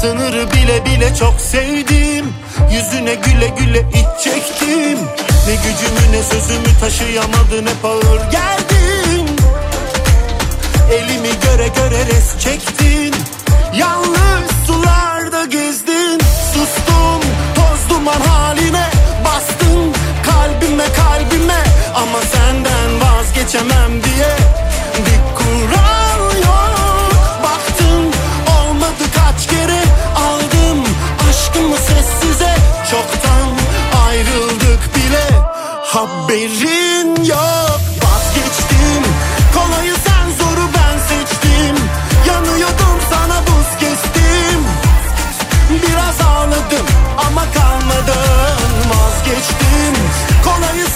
P: Sınırı bile bile çok sevdim. Yüzüne güle güle iç çektim. Ne gücümü ne sözümü taşıyamadın hep ağır geldin Elimi göre göre res çektin Yalnız sularda gezdin. Sustum toz duman haline Bastın kalbime kalbime Ama senden vazgeçemem diye Bir kural Çoktan ayrıldık bile. Haberin yok. Vazgeçtim. Kolayı sen zoru ben seçtim. Yanıyordum sana buz kestim. Biraz ağladım ama kalmadım. Vazgeçtim. Kolayı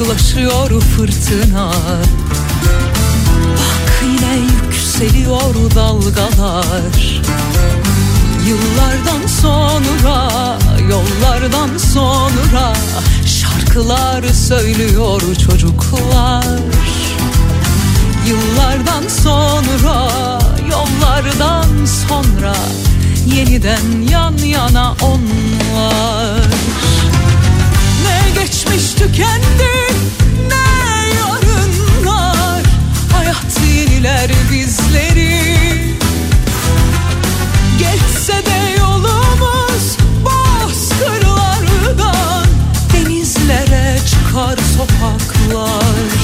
H: yaklaşıyor fırtına. Bak yine yükseliyor dalgalar. Yıllardan sonra, yollardan sonra Şarkılar söylüyor çocuklar.
G: Yıllardan sonra Yollardan sonra Yeniden yan yana onlar geçmiş tükendi Ne yarınlar? Hayat yeniler bizleri. Geçse de yolumuz bozkırlardan Denizlere çıkar sokaklar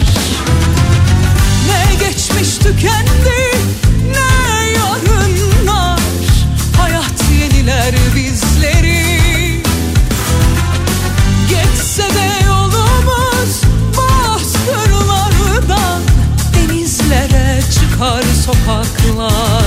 G: tükendi. Ne yarınlar? Hayat yeniler bizleri. Geçse de yolumuz bozkırlardan Denizlere çıkar sokaklar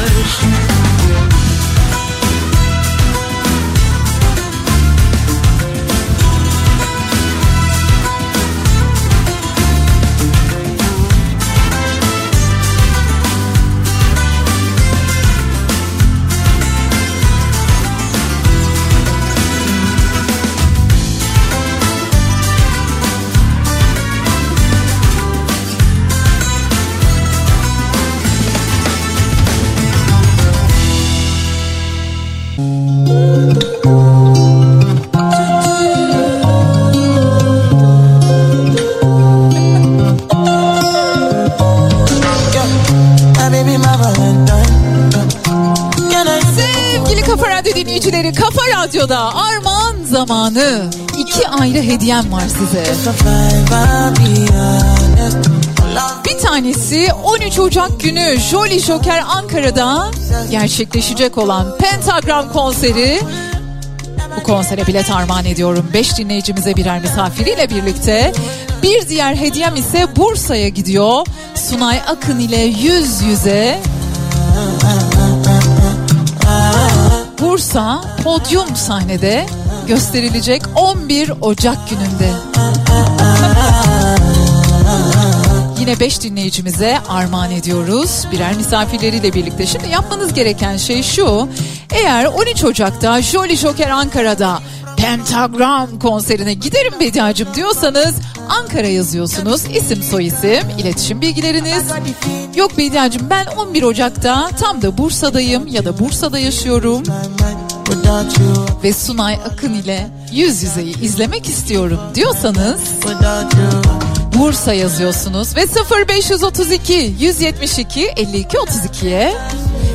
E: Radyo'da armağan zamanı. İki ayrı hediyem var size. Bir tanesi 13 Ocak günü Jolly Joker Ankara'da gerçekleşecek olan Pentagram konseri. Bu konsere bilet armağan ediyorum. 5 dinleyicimize birer misafiriyle birlikte. Bir diğer hediyem ise Bursa'ya gidiyor. Sunay Akın ile yüz yüze Bursa podyum sahnede gösterilecek 11 Ocak gününde. Yine 5 dinleyicimize armağan ediyoruz birer misafirleriyle birlikte. Şimdi yapmanız gereken şey şu. Eğer 13 Ocak'ta Jolly Joker Ankara'da Pentagram konserine giderim Bediacım diyorsanız Ankara yazıyorsunuz. İsim soy isim iletişim bilgileriniz. Yok Bediacım ben 11 Ocak'ta tam da Bursa'dayım ya da Bursa'da yaşıyorum. Ve Sunay Akın ile yüz yüzeyi izlemek istiyorum diyorsanız Bursa yazıyorsunuz ve 0532 172 52 32'ye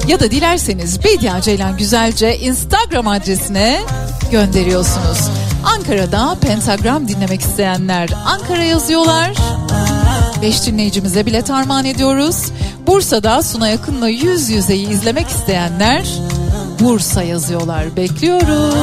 E: ya da dilerseniz Bedia Ceylan Güzelce Instagram adresine gönderiyorsunuz. Ankara'da pentagram dinlemek isteyenler Ankara yazıyorlar. 5 dinleyicimize bilet armağan ediyoruz. Bursa'da Sunay Akın'la yüz yüzeyi izlemek isteyenler Bursa yazıyorlar. Bekliyoruz.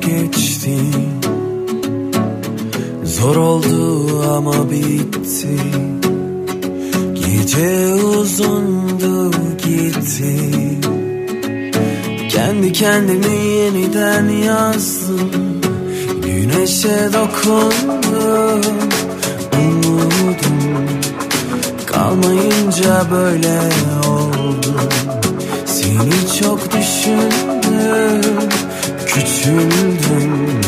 J: Geçti. Zor oldu ama bitti. Gece uzundu gitti. Kendi kendimi yeniden yazdım. Güneşe dokundum Umudum. Kalmayınca böyle oldu. Seni çok düşündüm Küçüldüm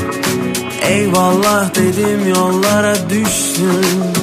J: Eyvallah dedim yollara düştüm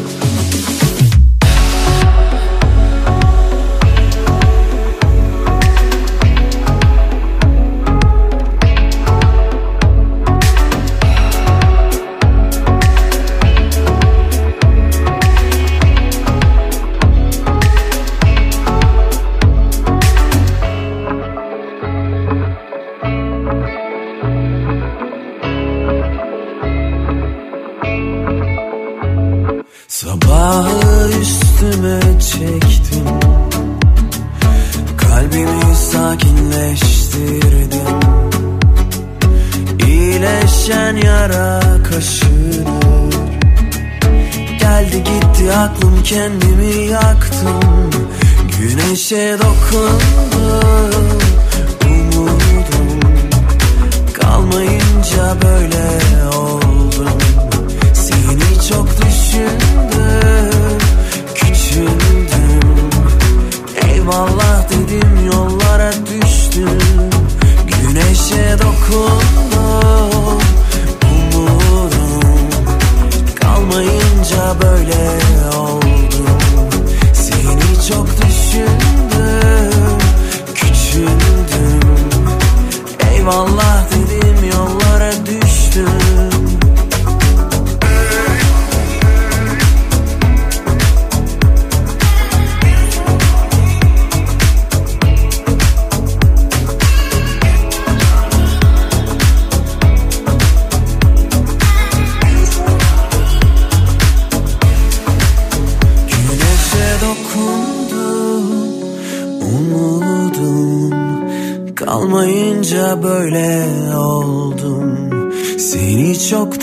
Q: Geldi gitti aklım kendimi yaktım. Güneşe dokundum Umudum. Kalmayınca böyle oldum. Seni çok düşündüm Küçüldüm. Eyvallah dedim yollara düştüm. Güneşe dokundum. böyle.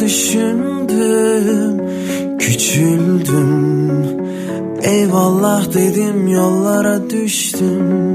Q: düşündüm Küçüldüm. Eyvallah dedim yollara düştüm.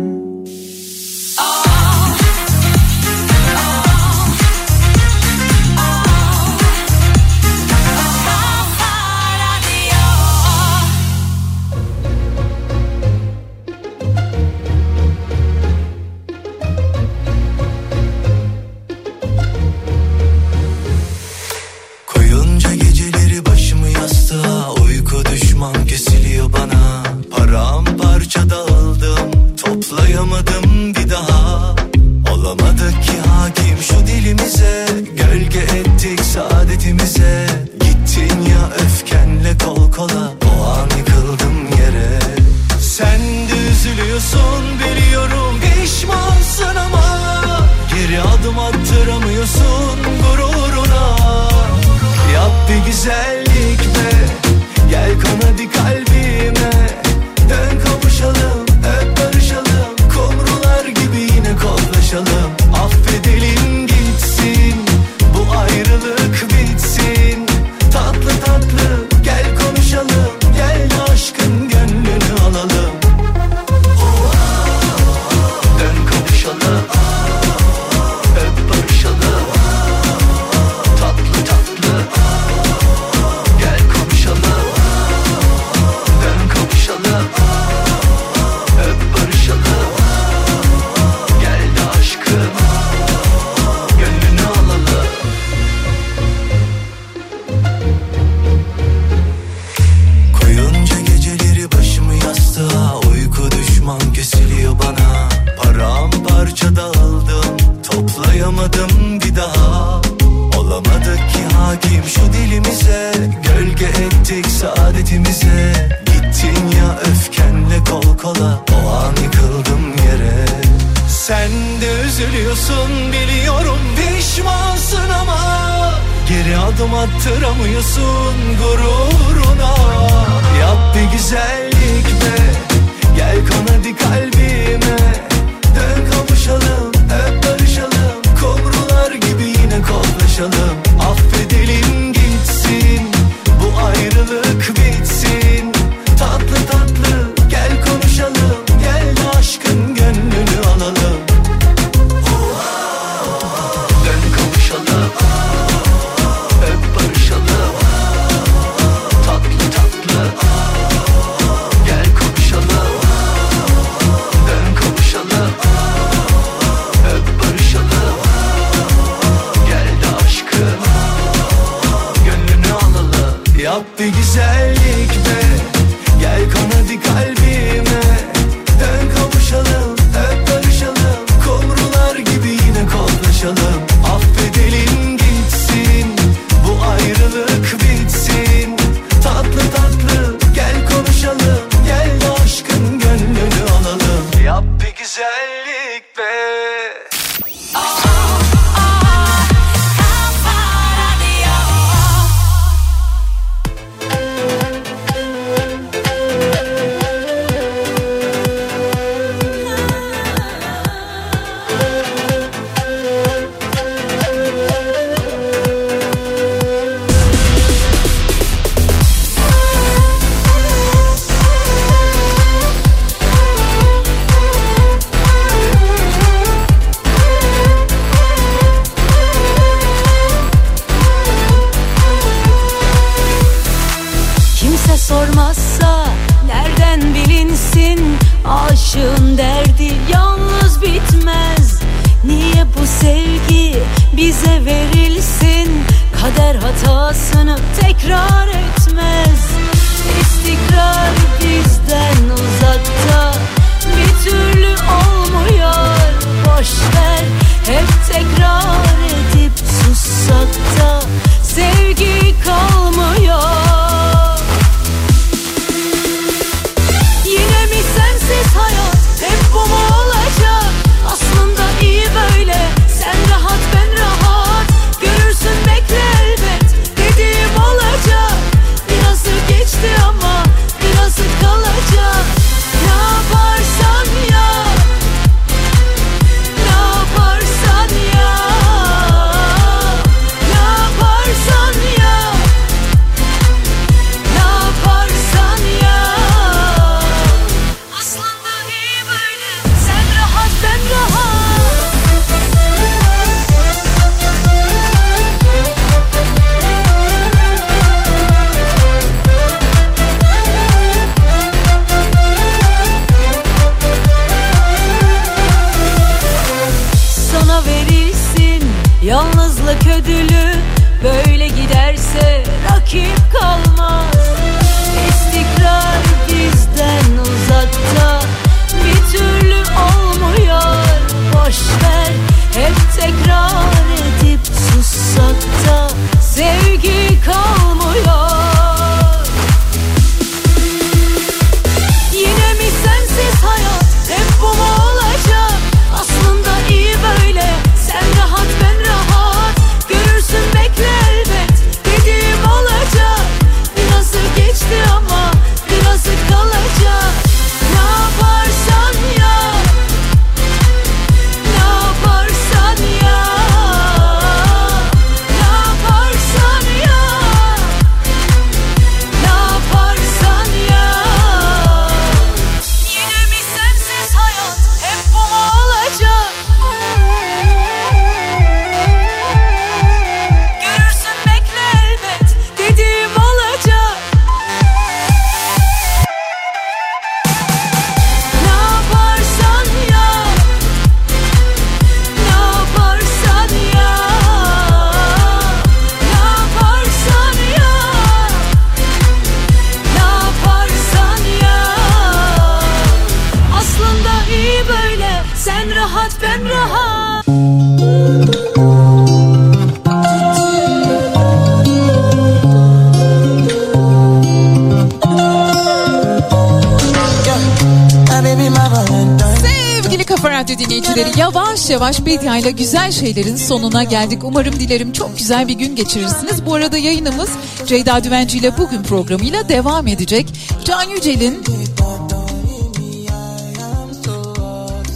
E: Yavaş ile güzel şeylerin sonuna geldik. Umarım dilerim çok güzel bir gün geçirirsiniz. Bu arada yayınımız Ceyda Düvenci ile bugün programıyla devam edecek. Can Yücel'in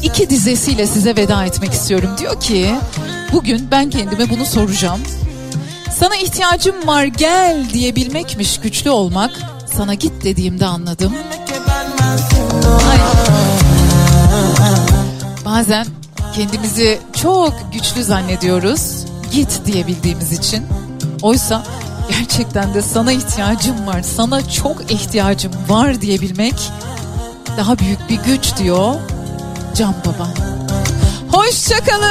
E: iki dizesiyle size veda etmek istiyorum. Diyor ki bugün ben kendime bunu soracağım. Sana ihtiyacım var gel diyebilmekmiş güçlü olmak. Sana git dediğimde anladım. Ay. Bazen kendimizi çok güçlü zannediyoruz. Git diyebildiğimiz için. Oysa gerçekten de sana ihtiyacım var, sana çok ihtiyacım var diyebilmek daha büyük bir güç diyor Can Baba. Hoşçakalın.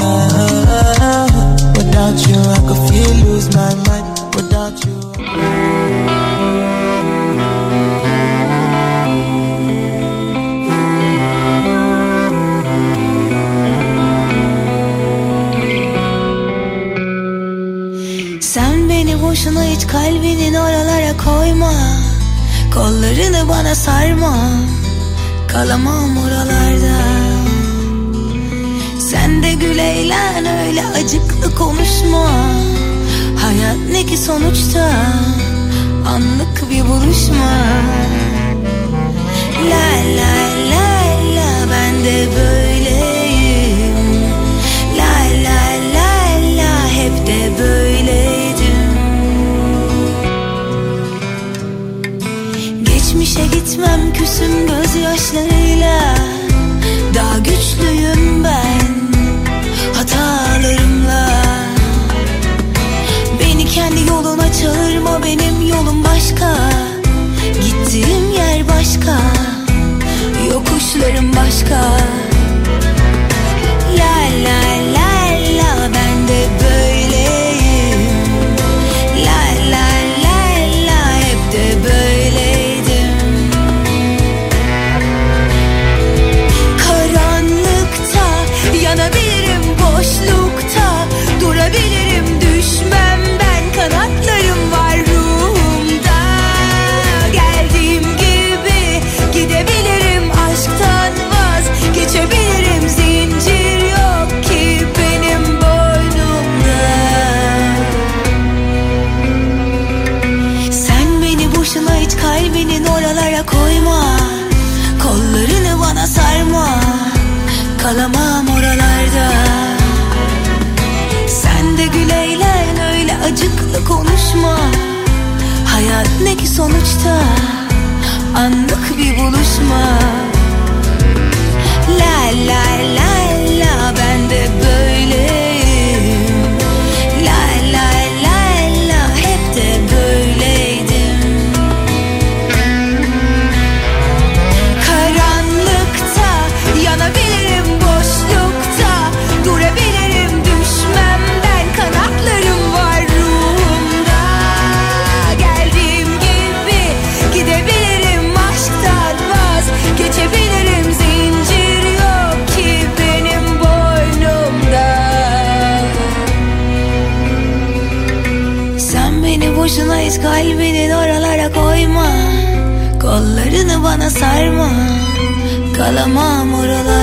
R: Uh. Uh. Without you, I could feel lose my mind. Without you.
N: Sen beni boşuna hiç kalbinin oralara koyma Kollarını bana sarma Kalamam oralarda Sen de gül eğlen öyle acıklı konuşma. Hayat ne ki sonuçta? Anlık bir buluşma. La la la la ben de böyleyim. La la la la hep de böyleydim. Geçmişe gitmem küsüm gözyaşlarıyla. Daha güçlüyüm ben Benim yolum başka Gittiğim yer başka Yokuşlarım başka. Ne ki sonuçta anlık bir buluşma. Kalbinin oralara koyma. Kollarını bana sarma. Kalamam oralara